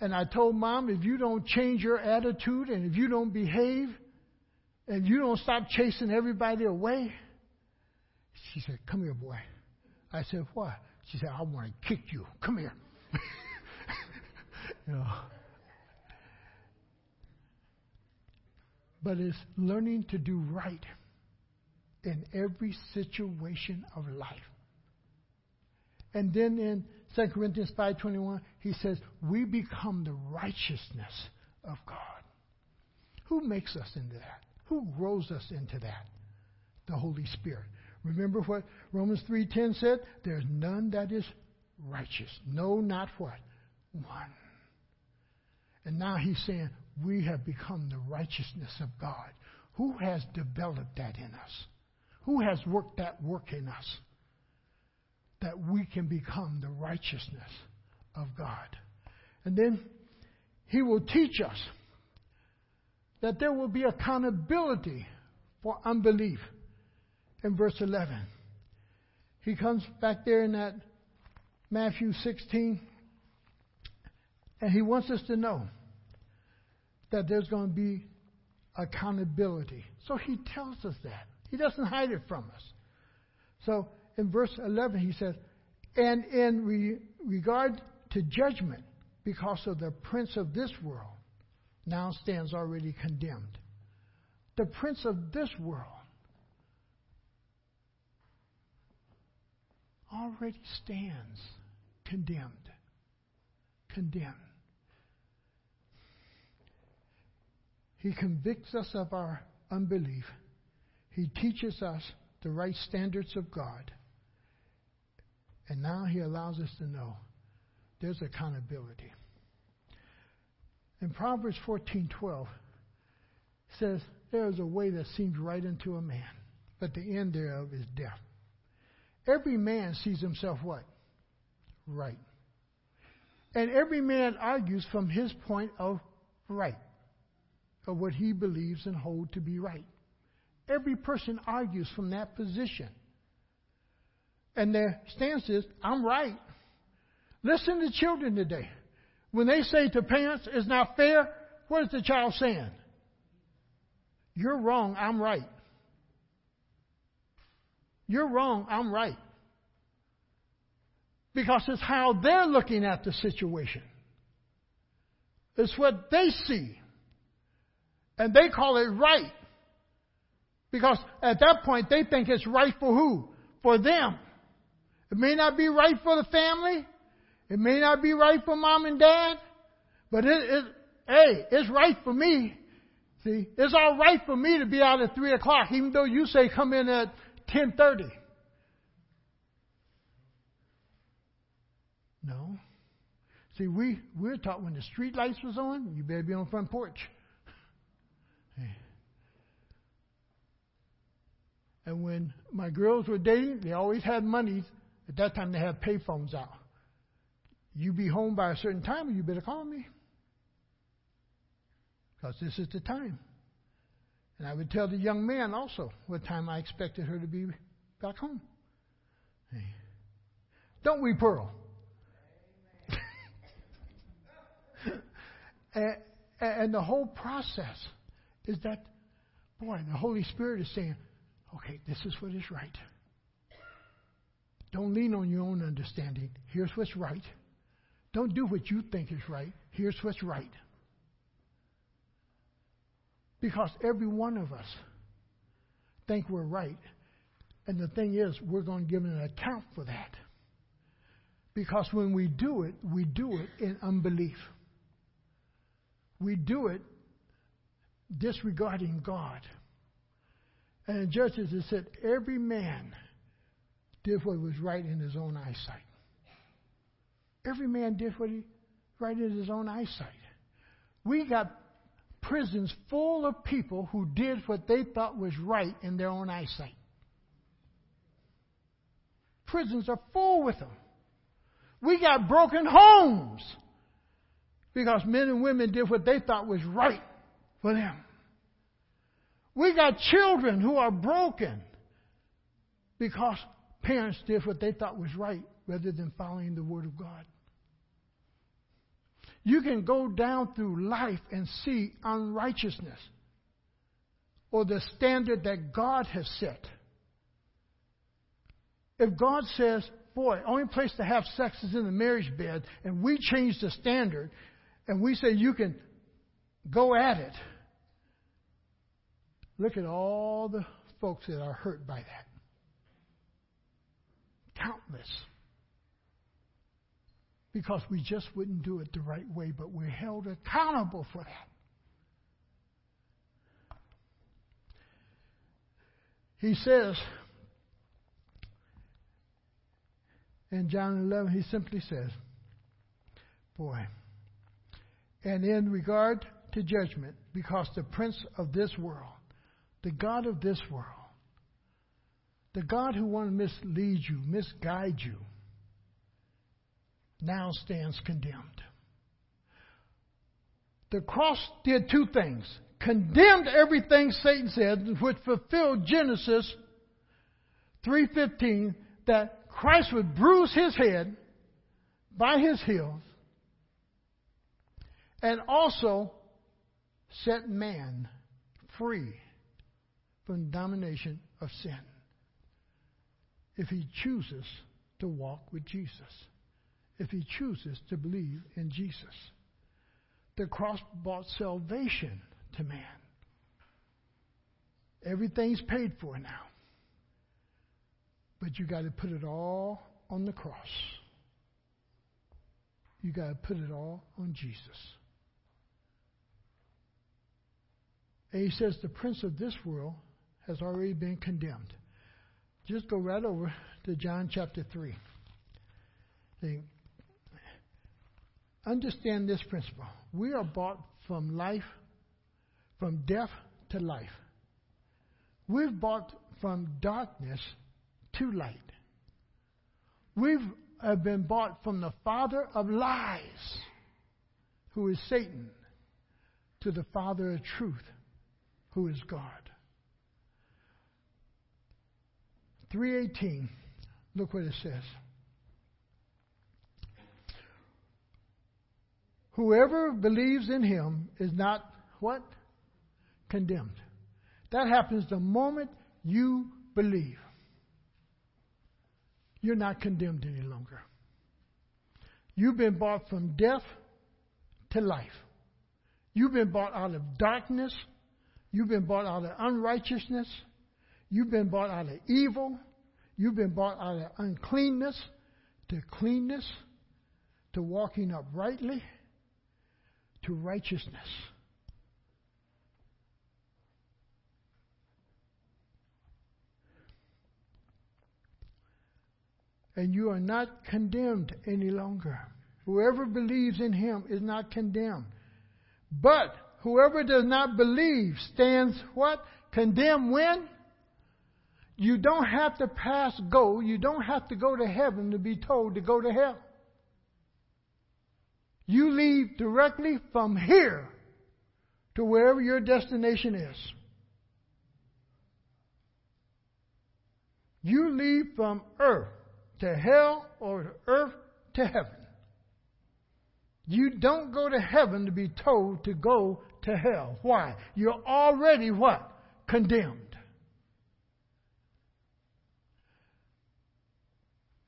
And I told mom, if you don't change your attitude and if you don't behave and you don't stop chasing everybody away, she said, Come here, boy. I said, What? She said, I want to kick you. Come here. you know. But it's learning to do right in every situation of life. And then in 2 Corinthians 5:21, he says, "We become the righteousness of God." Who makes us into that? Who grows us into that? The Holy Spirit. Remember what Romans 3:10 said? There's none that is righteous. No, not what? One. And now he's saying, we have become the righteousness of God. Who has developed that in us? Who has worked that work in us? That we can become the righteousness of God. And then he will teach us that there will be accountability for unbelief in verse 11. He comes back there in that Matthew 16, and he wants us to know that there's going to be accountability. So he tells us that. He doesn't hide it from us. So in verse 11, he says, And in re- regard to judgment, because of the prince of this world, now stands already condemned. The prince of this world already stands condemned. Condemned. He convicts us of our unbelief. He teaches us the right standards of God. And now he allows us to know there's accountability. In Proverbs 14:12 says there is a way that seems right unto a man, but the end thereof is death. Every man sees himself what? Right. And every man argues from his point of right of what he believes and hold to be right. Every person argues from that position. And their stance is, I'm right. Listen to children today. When they say to parents, it's not fair, what is the child saying? You're wrong, I'm right. You're wrong, I'm right. Because it's how they're looking at the situation. It's what they see. And they call it right. Because at that point, they think it's right for who? For them. It may not be right for the family. It may not be right for mom and dad. But it, it hey, it's right for me. See, it's all right for me to be out at 3 o'clock, even though you say come in at 10.30. No. See, we, we're taught when the street lights was on, you better be on the front porch. And when my girls were dating, they always had money. At that time, they had pay phones out. You be home by a certain time, and you better call me. Because this is the time. And I would tell the young man also what time I expected her to be back home. Hey. Don't we, Pearl? and, and the whole process is that, boy, the Holy Spirit is saying, okay, this is what is right. Don't lean on your own understanding. Here's what's right. Don't do what you think is right. Here's what's right. Because every one of us think we're right. And the thing is, we're going to give an account for that. Because when we do it, we do it in unbelief. We do it disregarding God. And in Judges, it said, every man did what was right in his own eyesight. Every man did what he right in his own eyesight. We got prisons full of people who did what they thought was right in their own eyesight. Prisons are full with them. We got broken homes because men and women did what they thought was right for them. We got children who are broken because parents did what they thought was right rather than following the Word of God. You can go down through life and see unrighteousness or the standard that God has set. If God says, boy, only place to have sex is in the marriage bed, and we change the standard, and we say you can go at it, look at all the folks that are hurt by that. Countless because we just wouldn't do it the right way, but we're held accountable for that. He says in John 11, he simply says, Boy, and in regard to judgment, because the prince of this world, the God of this world, the God who want to mislead you, misguide you, now stands condemned. The cross did two things. Condemned everything Satan said, which fulfilled Genesis 3:15 that Christ would bruise his head by his heels and also set man free from domination of sin if he chooses to walk with Jesus if he chooses to believe in Jesus. The cross brought salvation to man. Everything's paid for now. But you got to put it all on the cross. You got to put it all on Jesus. And he says the prince of this world has already been condemned. Just go right over to John chapter 3. Understand this principle. We are bought from life, from death to life. We're bought from darkness to light. We've have been bought from the father of lies, who is Satan, to the father of truth, who is God. 318, look what it says. Whoever believes in him is not what? Condemned. That happens the moment you believe. You're not condemned any longer. You've been bought from death to life. You've been bought out of darkness. You've been bought out of unrighteousness. You've been bought out of evil. You've been bought out of uncleanness to cleanness, to walking uprightly to righteousness. And you are not condemned any longer. Whoever believes in him is not condemned. But whoever does not believe stands what? Condemned when? You don't have to pass go. You don't have to go to heaven to be told to go to hell. You leave directly from here to wherever your destination is. You leave from earth to hell or earth to heaven. You don't go to heaven to be told to go to hell. Why? You're already what? Condemned.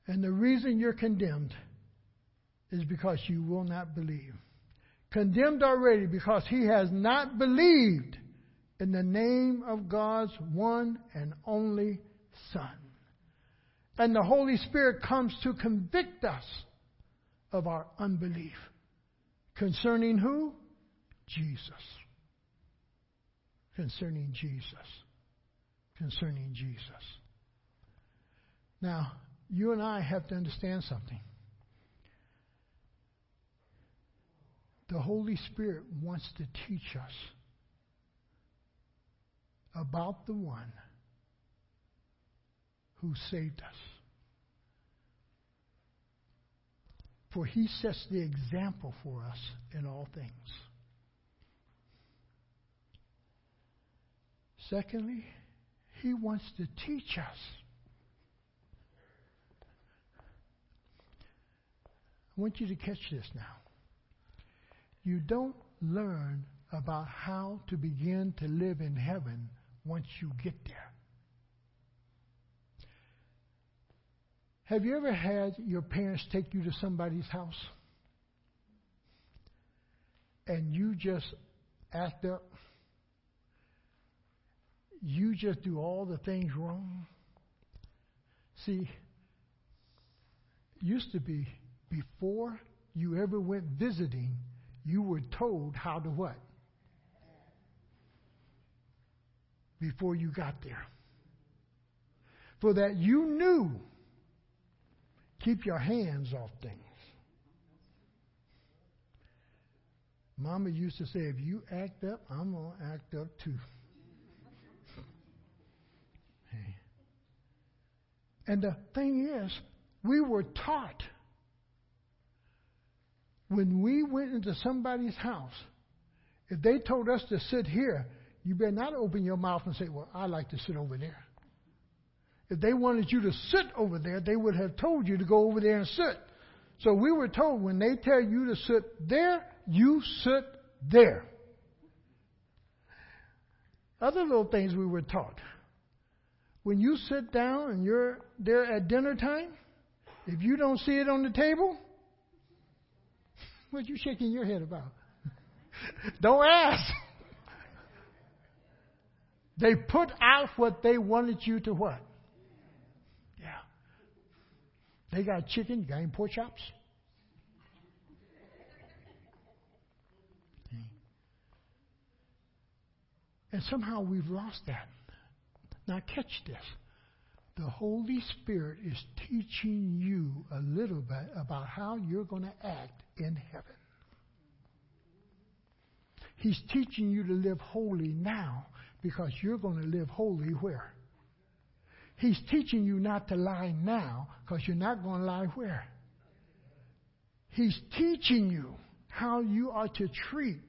And the reason you're condemned is because you will not believe. Condemned already because he has not believed in the name of God's one and only Son. And the Holy Spirit comes to convict us of our unbelief. Concerning who? Jesus. Concerning Jesus. Concerning Jesus. Now, you and I have to understand something. The Holy Spirit wants to teach us about the one who saved us. For he sets the example for us in all things. Secondly, he wants to teach us. I want you to catch this now. You don't learn about how to begin to live in heaven once you get there. Have you ever had your parents take you to somebody's house and you just act up? You just do all the things wrong? See, used to be before you ever went visiting, you were told how to what? Before you got there. For that you knew Keep your hands off things. Mama used to say, if you act up, I'm going to act up too. And the thing is, we were taught when we went into somebody's house, if they told us to sit here, you better not open your mouth and say, Well, I like to sit over there. If they wanted you to sit over there, they would have told you to go over there and sit. So we were told when they tell you to sit there, you sit there. Other little things we were taught. When you sit down and you're there at dinner time, if you don't see it on the table, what you shaking your head about? don't ask. They put out what they wanted you to what? Yeah. They got chicken, you got any pork chops? And somehow we've lost that. Now, catch this. The Holy Spirit is teaching you a little bit about how you're going to act in heaven. He's teaching you to live holy now because you're going to live holy where? He's teaching you not to lie now because you're not going to lie where? He's teaching you how you are to treat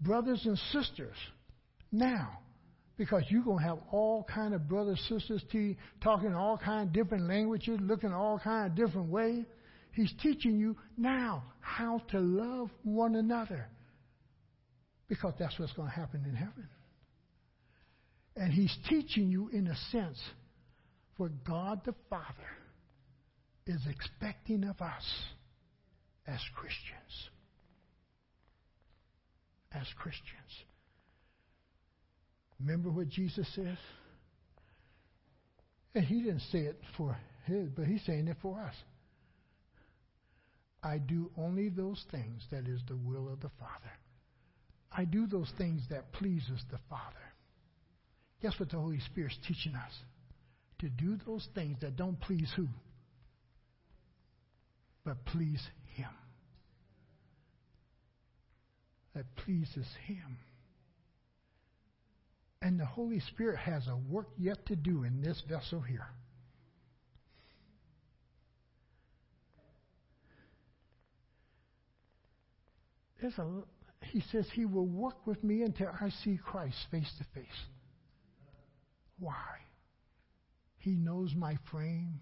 brothers and sisters now because you're going to have all kind of brothers sisters talking all kind of different languages looking all kind of different ways he's teaching you now how to love one another because that's what's going to happen in heaven and he's teaching you, in a sense, what God the Father is expecting of us as Christians. As Christians. Remember what Jesus says? And he didn't say it for his, but he's saying it for us. I do only those things that is the will of the Father. I do those things that pleases the Father. Guess what the Holy Spirit's teaching us? To do those things that don't please who? But please Him. That pleases Him. And the Holy Spirit has a work yet to do in this vessel here. There's a, he says he will work with me until I see Christ face to face. Why? He knows my frame,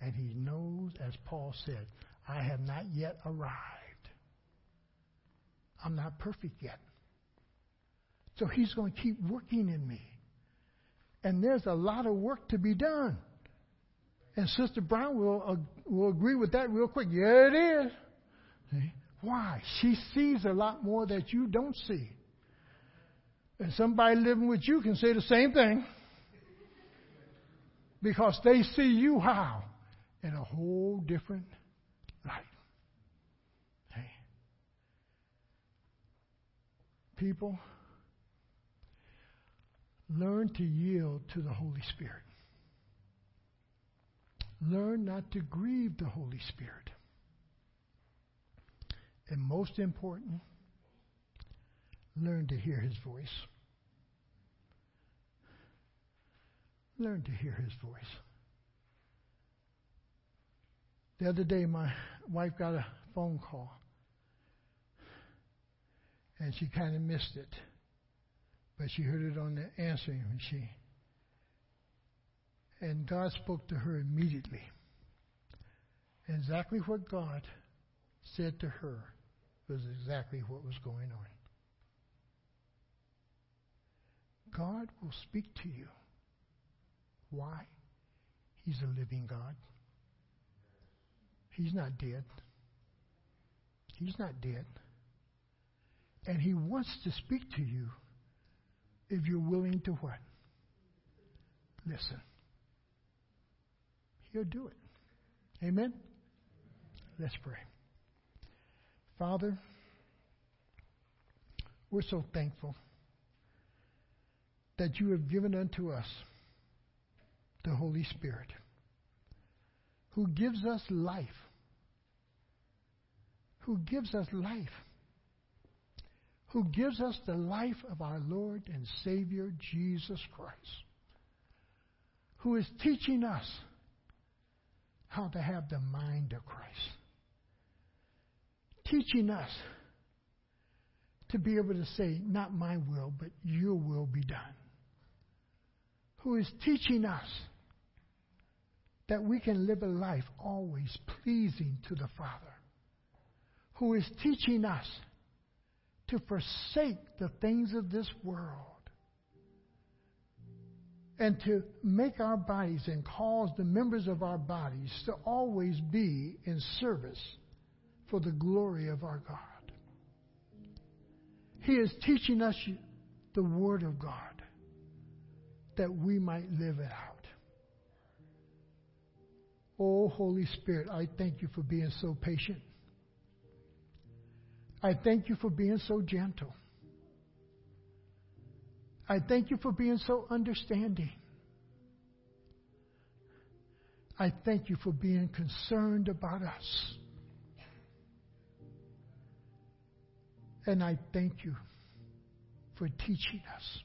and He knows, as Paul said, I have not yet arrived. I'm not perfect yet. So He's going to keep working in me. And there's a lot of work to be done. And Sister Brown will, uh, will agree with that real quick. Yeah, it is. See? Why? She sees a lot more that you don't see. And somebody living with you can say the same thing because they see you how? In a whole different light. Hey. People, learn to yield to the Holy Spirit. Learn not to grieve the Holy Spirit. And most important, learn to hear his voice. Learn to hear his voice. The other day, my wife got a phone call, and she kind of missed it, but she heard it on the answering machine. And God spoke to her immediately. Exactly what God said to her was exactly what was going on. God will speak to you. Why? He's a living God. He's not dead. He's not dead. And He wants to speak to you if you're willing to what? Listen. He'll do it. Amen? Let's pray. Father, we're so thankful that you have given unto us the Holy Spirit, who gives us life. Who gives us life. Who gives us the life of our Lord and Savior Jesus Christ. Who is teaching us how to have the mind of Christ teaching us to be able to say, Not my will, but your will be done. Who is teaching us that we can live a life always pleasing to the Father. Who is teaching us to forsake the things of this world and to make our bodies and cause the members of our bodies to always be in service for the glory of our God. He is teaching us the Word of God that we might live it out. Oh, Holy Spirit, I thank you for being so patient. I thank you for being so gentle. I thank you for being so understanding. I thank you for being concerned about us. And I thank you for teaching us.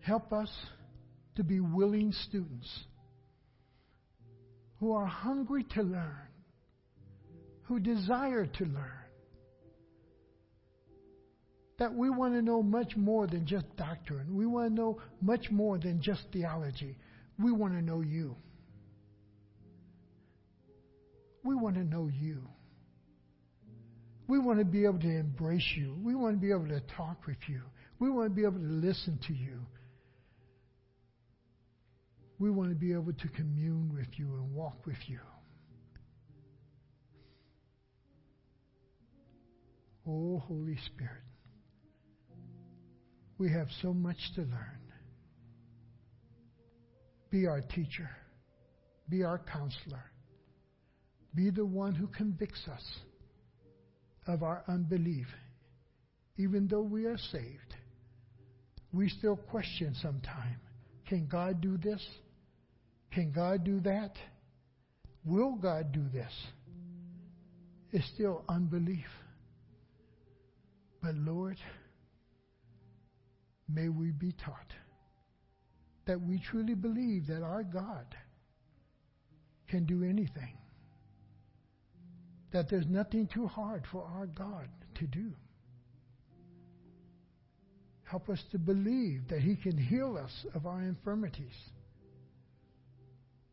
Help us to be willing students who are hungry to learn, who desire to learn. That we want to know much more than just doctrine. We want to know much more than just theology. We want to know you. We want to know you. We want to be able to embrace you. We want to be able to talk with you. We want to be able to listen to you. We want to be able to commune with you and walk with you. Oh, Holy Spirit, we have so much to learn. Be our teacher, be our counselor, be the one who convicts us of our unbelief. Even though we are saved, we still question sometimes can God do this? Can God do that? Will God do this? It's still unbelief. But Lord, may we be taught that we truly believe that our God can do anything that there's nothing too hard for our God to do. Help us to believe that He can heal us of our infirmities.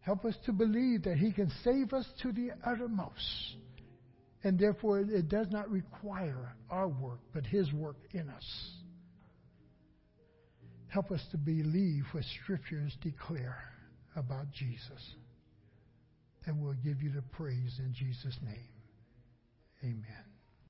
Help us to believe that He can save us to the uttermost. And therefore, it does not require our work, but His work in us. Help us to believe what Scriptures declare about Jesus. And we'll give you the praise in Jesus' name. Amen.